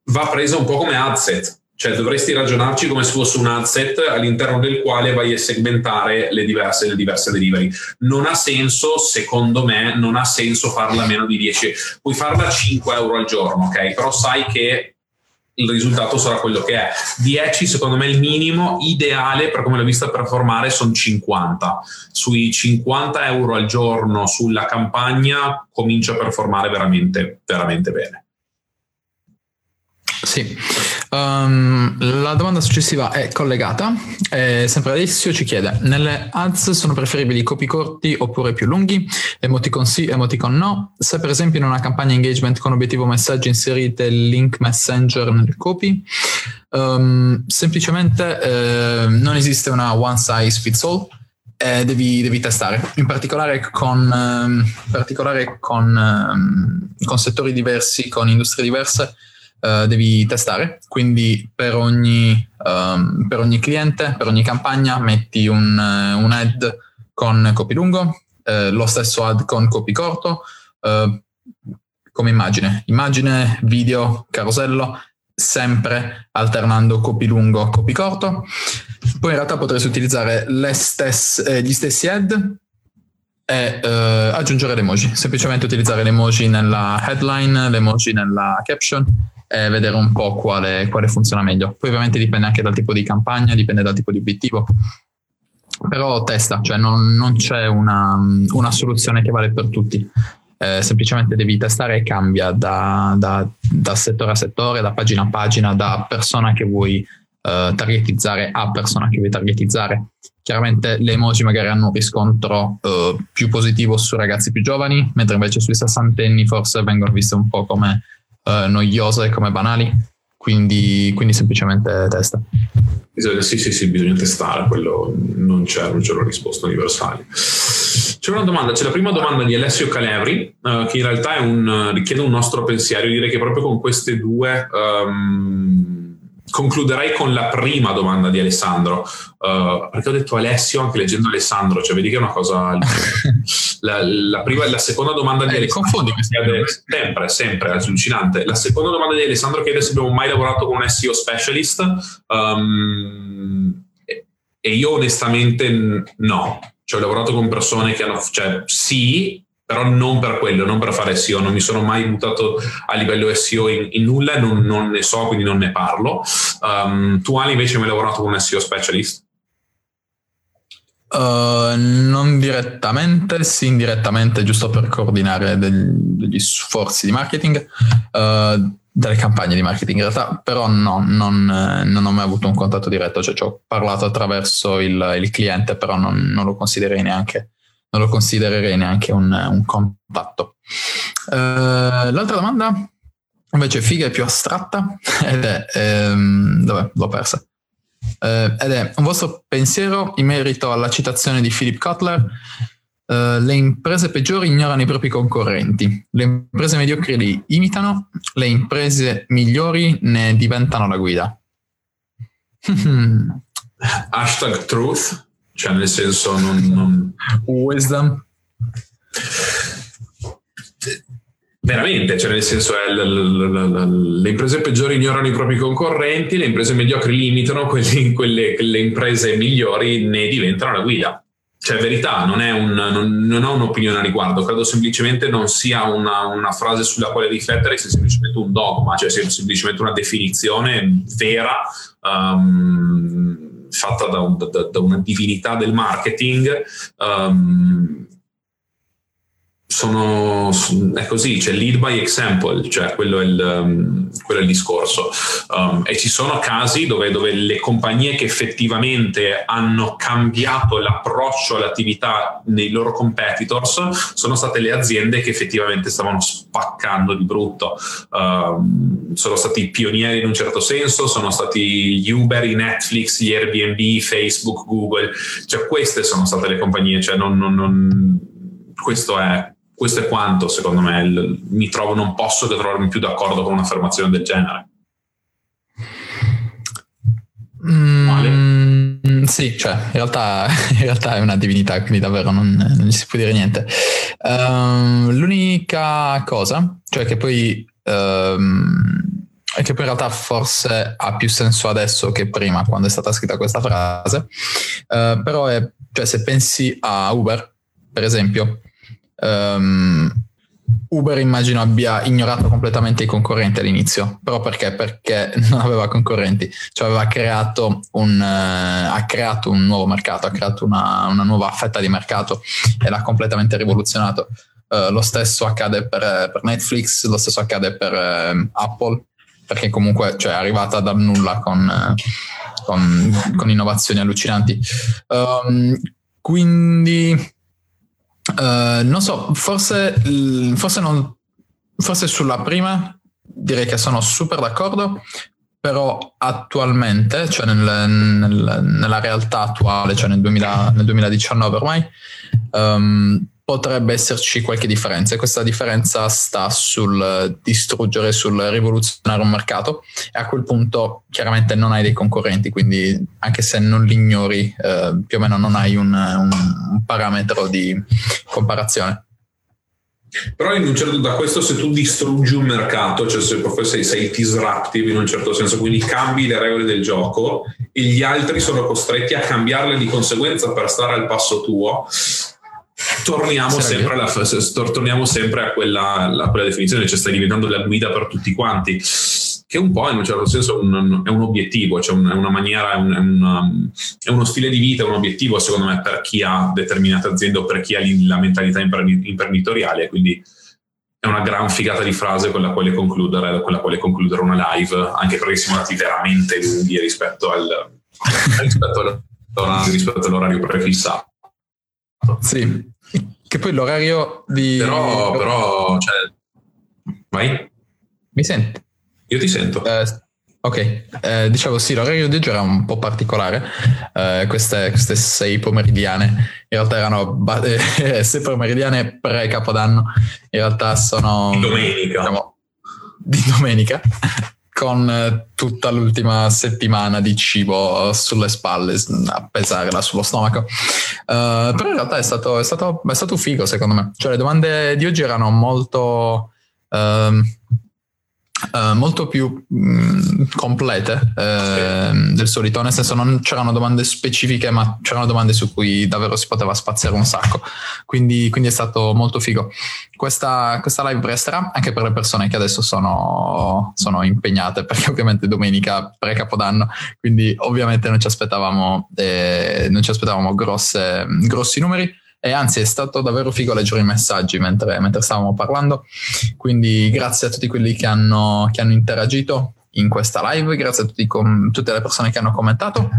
va presa un po' come adset cioè dovresti ragionarci come se fosse un asset all'interno del quale vai a segmentare le diverse, le diverse delivery. Non ha senso, secondo me, non ha senso farla meno di 10. Puoi farla 5 euro al giorno, ok? Però sai che il risultato sarà quello che è. 10 secondo me il minimo ideale per come l'ho vista performare sono 50. Sui 50 euro al giorno sulla campagna comincia a performare veramente, veramente bene. Sì, um, la domanda successiva è collegata. Eh, sempre Alessio ci chiede: nelle ads sono preferibili copy corti oppure più lunghi? Emoticon sì, emoticon no. Se per esempio in una campagna engagement con obiettivo messaggio inserite link messenger nel copy, um, semplicemente eh, non esiste una one size fits all. Eh, devi, devi, testare, in particolare con, eh, particolare con, eh, con settori diversi, con industrie diverse uh, devi testare, quindi per ogni, um, per ogni, cliente, per ogni campagna metti un, uh, un ad con copy lungo, uh, lo stesso ad con copy corto, come immagine, immagine, video, carosello, sempre alternando copy lungo a copy corto. Poi in realtà potresti utilizzare stesse, eh, gli stessi ad e eh, aggiungere le emoji, semplicemente utilizzare le emoji nella headline, le emoji nella caption e vedere un po' quale, quale funziona meglio. Poi ovviamente dipende anche dal tipo di campagna, dipende dal tipo di obiettivo. Però testa, cioè non, non c'è una, una, soluzione che vale per tutti. Eh, semplicemente devi testare e cambia da, da, da, settore a settore, da pagina a pagina, da persona che vuoi eh, targetizzare a persona che vuoi targetizzare. Chiaramente le emoji magari hanno un riscontro eh, più positivo su ragazzi più giovani, mentre invece sui sessantenni forse vengono viste un po' come uh, noiose come banali, quindi, quindi semplicemente testa. Bisogna, sì, sì, sì, bisogna testare, quello non c'è, non c'è una risposta universale. C'è una domanda, c'è la prima domanda di Alessio Calevri, uh, che in realtà un, richiede un nostro pensiero. Io direi che proprio con queste due um, concluderei con la prima domanda di Alessandro, uh, perché ho detto Alessio anche leggendo Alessandro, cioè vedi che è una cosa... la, la, prima, la seconda domanda di eh, Alessandro... Confondi chiede, sempre, sempre, allucinante. La seconda domanda di Alessandro chiede se abbiamo mai lavorato con un SEO specialist um, e io onestamente no. Cioè ho lavorato con persone che hanno... Cioè, sì, però non per quello, non per fare SEO, non mi sono mai buttato a livello SEO in, in nulla, non, non, ne so, quindi non ne parlo. Um, tu Ali invece mi hai lavorato con un SEO specialist? Uh, non direttamente, sì indirettamente, giusto per coordinare del, degli sforzi di marketing, uh, delle campagne di marketing in realtà, però no, non, non, ho mai avuto un contatto diretto, cioè ci ho parlato attraverso il, il cliente, però non, non lo considererei neanche non lo considererei neanche un, un contatto. Uh, l'altra domanda invece figa è più astratta ed è ehm, dove l'ho persa. Uh, ed è un vostro pensiero in merito alla citazione di Philip Cutler uh, le imprese peggiori ignorano i propri concorrenti. Le imprese mediocri li imitano le imprese migliori ne diventano la guida. Hashtag truth cioè nel senso non... non... Wisdom? Veramente, cioè nel senso è l- l- l- le imprese peggiori ignorano i propri concorrenti, le imprese mediocri limitano, quelli, quelle, quelle imprese migliori ne diventano la guida cioè verità, non, è un, non, non, ho un'opinione a riguardo, credo semplicemente non sia una, una, frase sulla quale riflettere, sia semplicemente un dogma, cioè sia semplicemente una definizione vera um, fatta da, un, da, da, una divinità del marketing. Um, sono, è così, c'è lead by example, cioè quello è il, um, quello è il discorso. Um, e ci sono casi dove, dove, le compagnie che effettivamente hanno cambiato l'approccio all'attività nei loro competitors sono state le aziende che effettivamente stavano spaccando di brutto. Um, sono stati pionieri in un certo senso, sono stati Uber, Netflix, gli Airbnb, Facebook, Google, cioè queste sono state le compagnie, cioè non, non, non questo è questo è quanto, secondo me, il, mi trovo, non posso che trovarmi più d'accordo con un'affermazione del genere. Mm, sì, cioè, in realtà, in realtà, è una divinità, quindi davvero non, non si può dire niente. Um, l'unica cosa, cioè che poi... Um, è che poi in realtà forse ha più senso adesso che prima, quando è stata scritta questa frase, uh, però è, cioè, se pensi a Uber, per esempio, Um, Uber immagino abbia ignorato completamente i concorrenti all'inizio, però perché? Perché non aveva concorrenti, cioè aveva creato un, uh, ha creato un nuovo mercato, ha creato una, una, nuova fetta di mercato e l'ha completamente rivoluzionato. Uh, lo stesso accade per, per, Netflix, lo stesso accade per uh, Apple, perché comunque cioè, è arrivata dal nulla con, con, con innovazioni allucinanti. Um, quindi Uh, non so, forse, forse, non, forse sulla prima direi che sono super d'accordo, però attualmente, cioè nel, nel, nella realtà attuale, cioè nel, 2000, nel 2019 ormai, um, potrebbe esserci qualche differenza e questa differenza sta sul distruggere, sul rivoluzionare un mercato e a quel punto chiaramente non hai dei concorrenti, quindi anche se non li ignori eh, più o meno non hai un, un, un parametro di comparazione. Però in un certo, da questo se tu distruggi un mercato, cioè se proprio sei, sei disruptive in un certo senso, quindi cambi le regole del gioco e gli altri sono costretti a cambiarle di conseguenza per stare al passo tuo, torniamo sempre, alla, torniamo sempre, a, quella, a quella definizione, cioè stai diventando la guida per tutti quanti, che un po' in un certo senso è un, è un obiettivo, cioè è una maniera, è, un, è, una, è, uno stile di vita, è un obiettivo secondo me per chi ha determinate aziende o per chi ha la mentalità imprenditoriale, quindi è una gran figata di frase con la quale concludere, con la quale concludere una live, anche perché siamo andati veramente lunghi rispetto, al, rispetto, al, rispetto all'orario prefissato. Sì, che poi l'orario di... Però, però, cioè... Vai? Mi senti? Io ti sento. Eh, ok, eh, dicevo sì, l'orario di oggi era un po' particolare, eh, queste, queste, sei pomeridiane, in realtà erano ba- eh, sei pomeridiane pre-capodanno, in realtà sono... Di domenica. Diciamo, di domenica con eh, tutta l'ultima settimana di cibo sulle spalle a pesarla sullo stomaco. Uh, però in realtà è stato, è, stato, è stato figo secondo me. Cioè le domande di oggi erano molto... Uh, Uh, molto più mh, mm, complete uh, del solito, nel senso non c'erano domande specifiche, ma c'erano domande su cui davvero si poteva spaziare un sacco. Quindi, quindi è stato molto figo. Questa, questa, live resterà anche per le persone che adesso sono, sono impegnate, perché ovviamente domenica pre-capodanno, quindi ovviamente non ci aspettavamo, eh, non ci aspettavamo grosse, grossi numeri e anzi è stato davvero figo leggere i messaggi mentre, mentre stavamo parlando, quindi grazie a tutti quelli che hanno, che hanno interagito in questa live, grazie a com- tutte le persone che hanno commentato.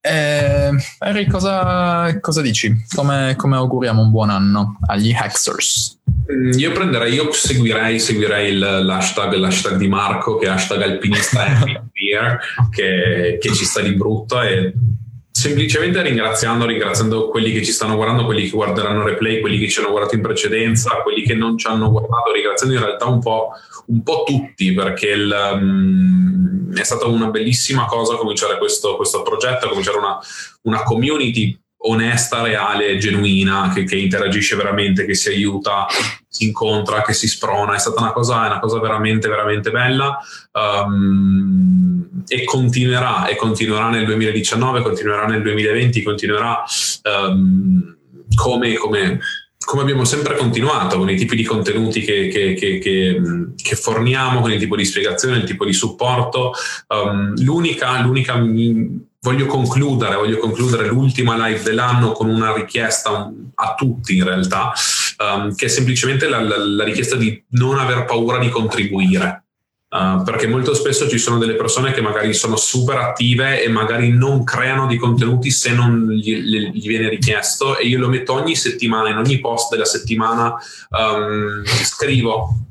Eh, Harry, cosa, cosa dici? Come, come, auguriamo un buon anno agli Hacksters? Mm, io prenderei, io seguirei, seguirei l'hashtag, l'hashtag di Marco, che è hashtag alpinista che, che ci sta di brutto e semplicemente ringraziando, ringraziando quelli che ci stanno guardando, quelli che guarderanno replay, quelli che ci hanno guardato in precedenza, quelli che non ci hanno guardato, ringraziando in realtà un po', un po tutti perché il, um, è stata una bellissima cosa cominciare questo, questo progetto, cominciare una, una community onesta, reale, genuina, che, che, interagisce veramente, che si aiuta, si incontra, che si sprona. È stata una cosa, una cosa veramente, veramente bella um, e continuerà, e continuerà nel 2019, continuerà nel 2020, continuerà um, come, come, come, abbiamo sempre continuato con i tipi di contenuti che, che, che, forniamo, con il tipo di spiegazione, il tipo di supporto. Um, l'unica, l'unica voglio concludere, voglio concludere l'ultima live dell'anno con una richiesta a tutti in realtà, um, che è semplicemente la, la, la richiesta di non aver paura di contribuire. Uh, perché molto spesso ci sono delle persone che magari sono super attive e magari non creano di contenuti se non gli, gli viene richiesto e io lo metto ogni settimana, in ogni post della settimana um, scrivo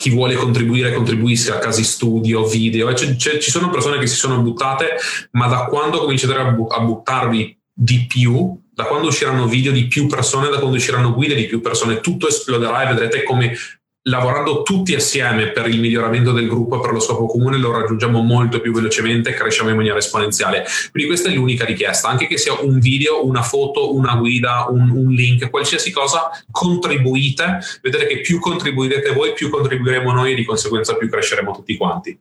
chi vuole contribuire contribuisca a casi studio, video, c- c- ci sono persone che si sono buttate, ma da quando comincerete a, bu- a buttarvi di più, da quando usciranno video di più persone, da quando usciranno guide di più persone, tutto esploderà e vedrete come lavorando tutti assieme per il miglioramento del gruppo e per lo scopo comune lo raggiungiamo molto più velocemente e cresciamo in maniera esponenziale. Quindi questa è l'unica richiesta, anche che sia un video, una foto, una guida, un, un link, qualsiasi cosa, contribuite, vedete che più contribuirete voi, più contribuiremo noi e di conseguenza più cresceremo tutti quanti.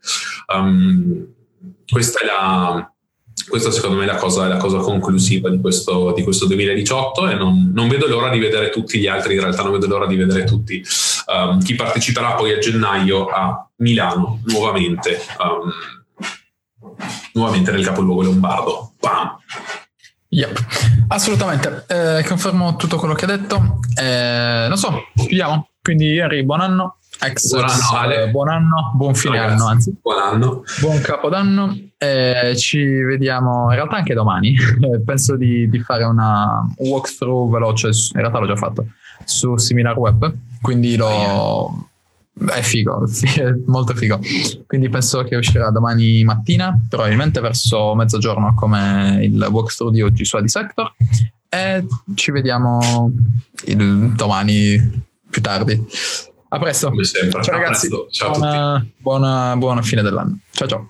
Um, questa è la, questa secondo me è la cosa, la cosa conclusiva di questo, di questo, 2018 e non, non, vedo l'ora di vedere tutti gli altri, in realtà non vedo l'ora di vedere tutti um, chi parteciperà poi a gennaio a Milano nuovamente, um, nuovamente nel capoluogo lombardo. Bam! Yep. Assolutamente, eh, confermo tutto quello che hai detto. Eh, non so, chiudiamo. Quindi Henry, buon anno. Ex, buon anno, Ale. buon anno, buon fine Ragazzi, anno, anzi. Buon anno. Buon capodanno. Eh, ci vediamo in realtà anche domani. Penso di, di, fare una walkthrough veloce, in realtà l'ho già fatto, su Similar Web. Quindi lo... È figo, è molto figo. Quindi penso che uscirà domani mattina, probabilmente verso mezzogiorno come il walkthrough di oggi su Adisector. E ci vediamo il, domani più tardi. A presto. Come sempre. Ciao ragazzi. Ciao buona, buona, buona fine dell'anno. Ciao ciao.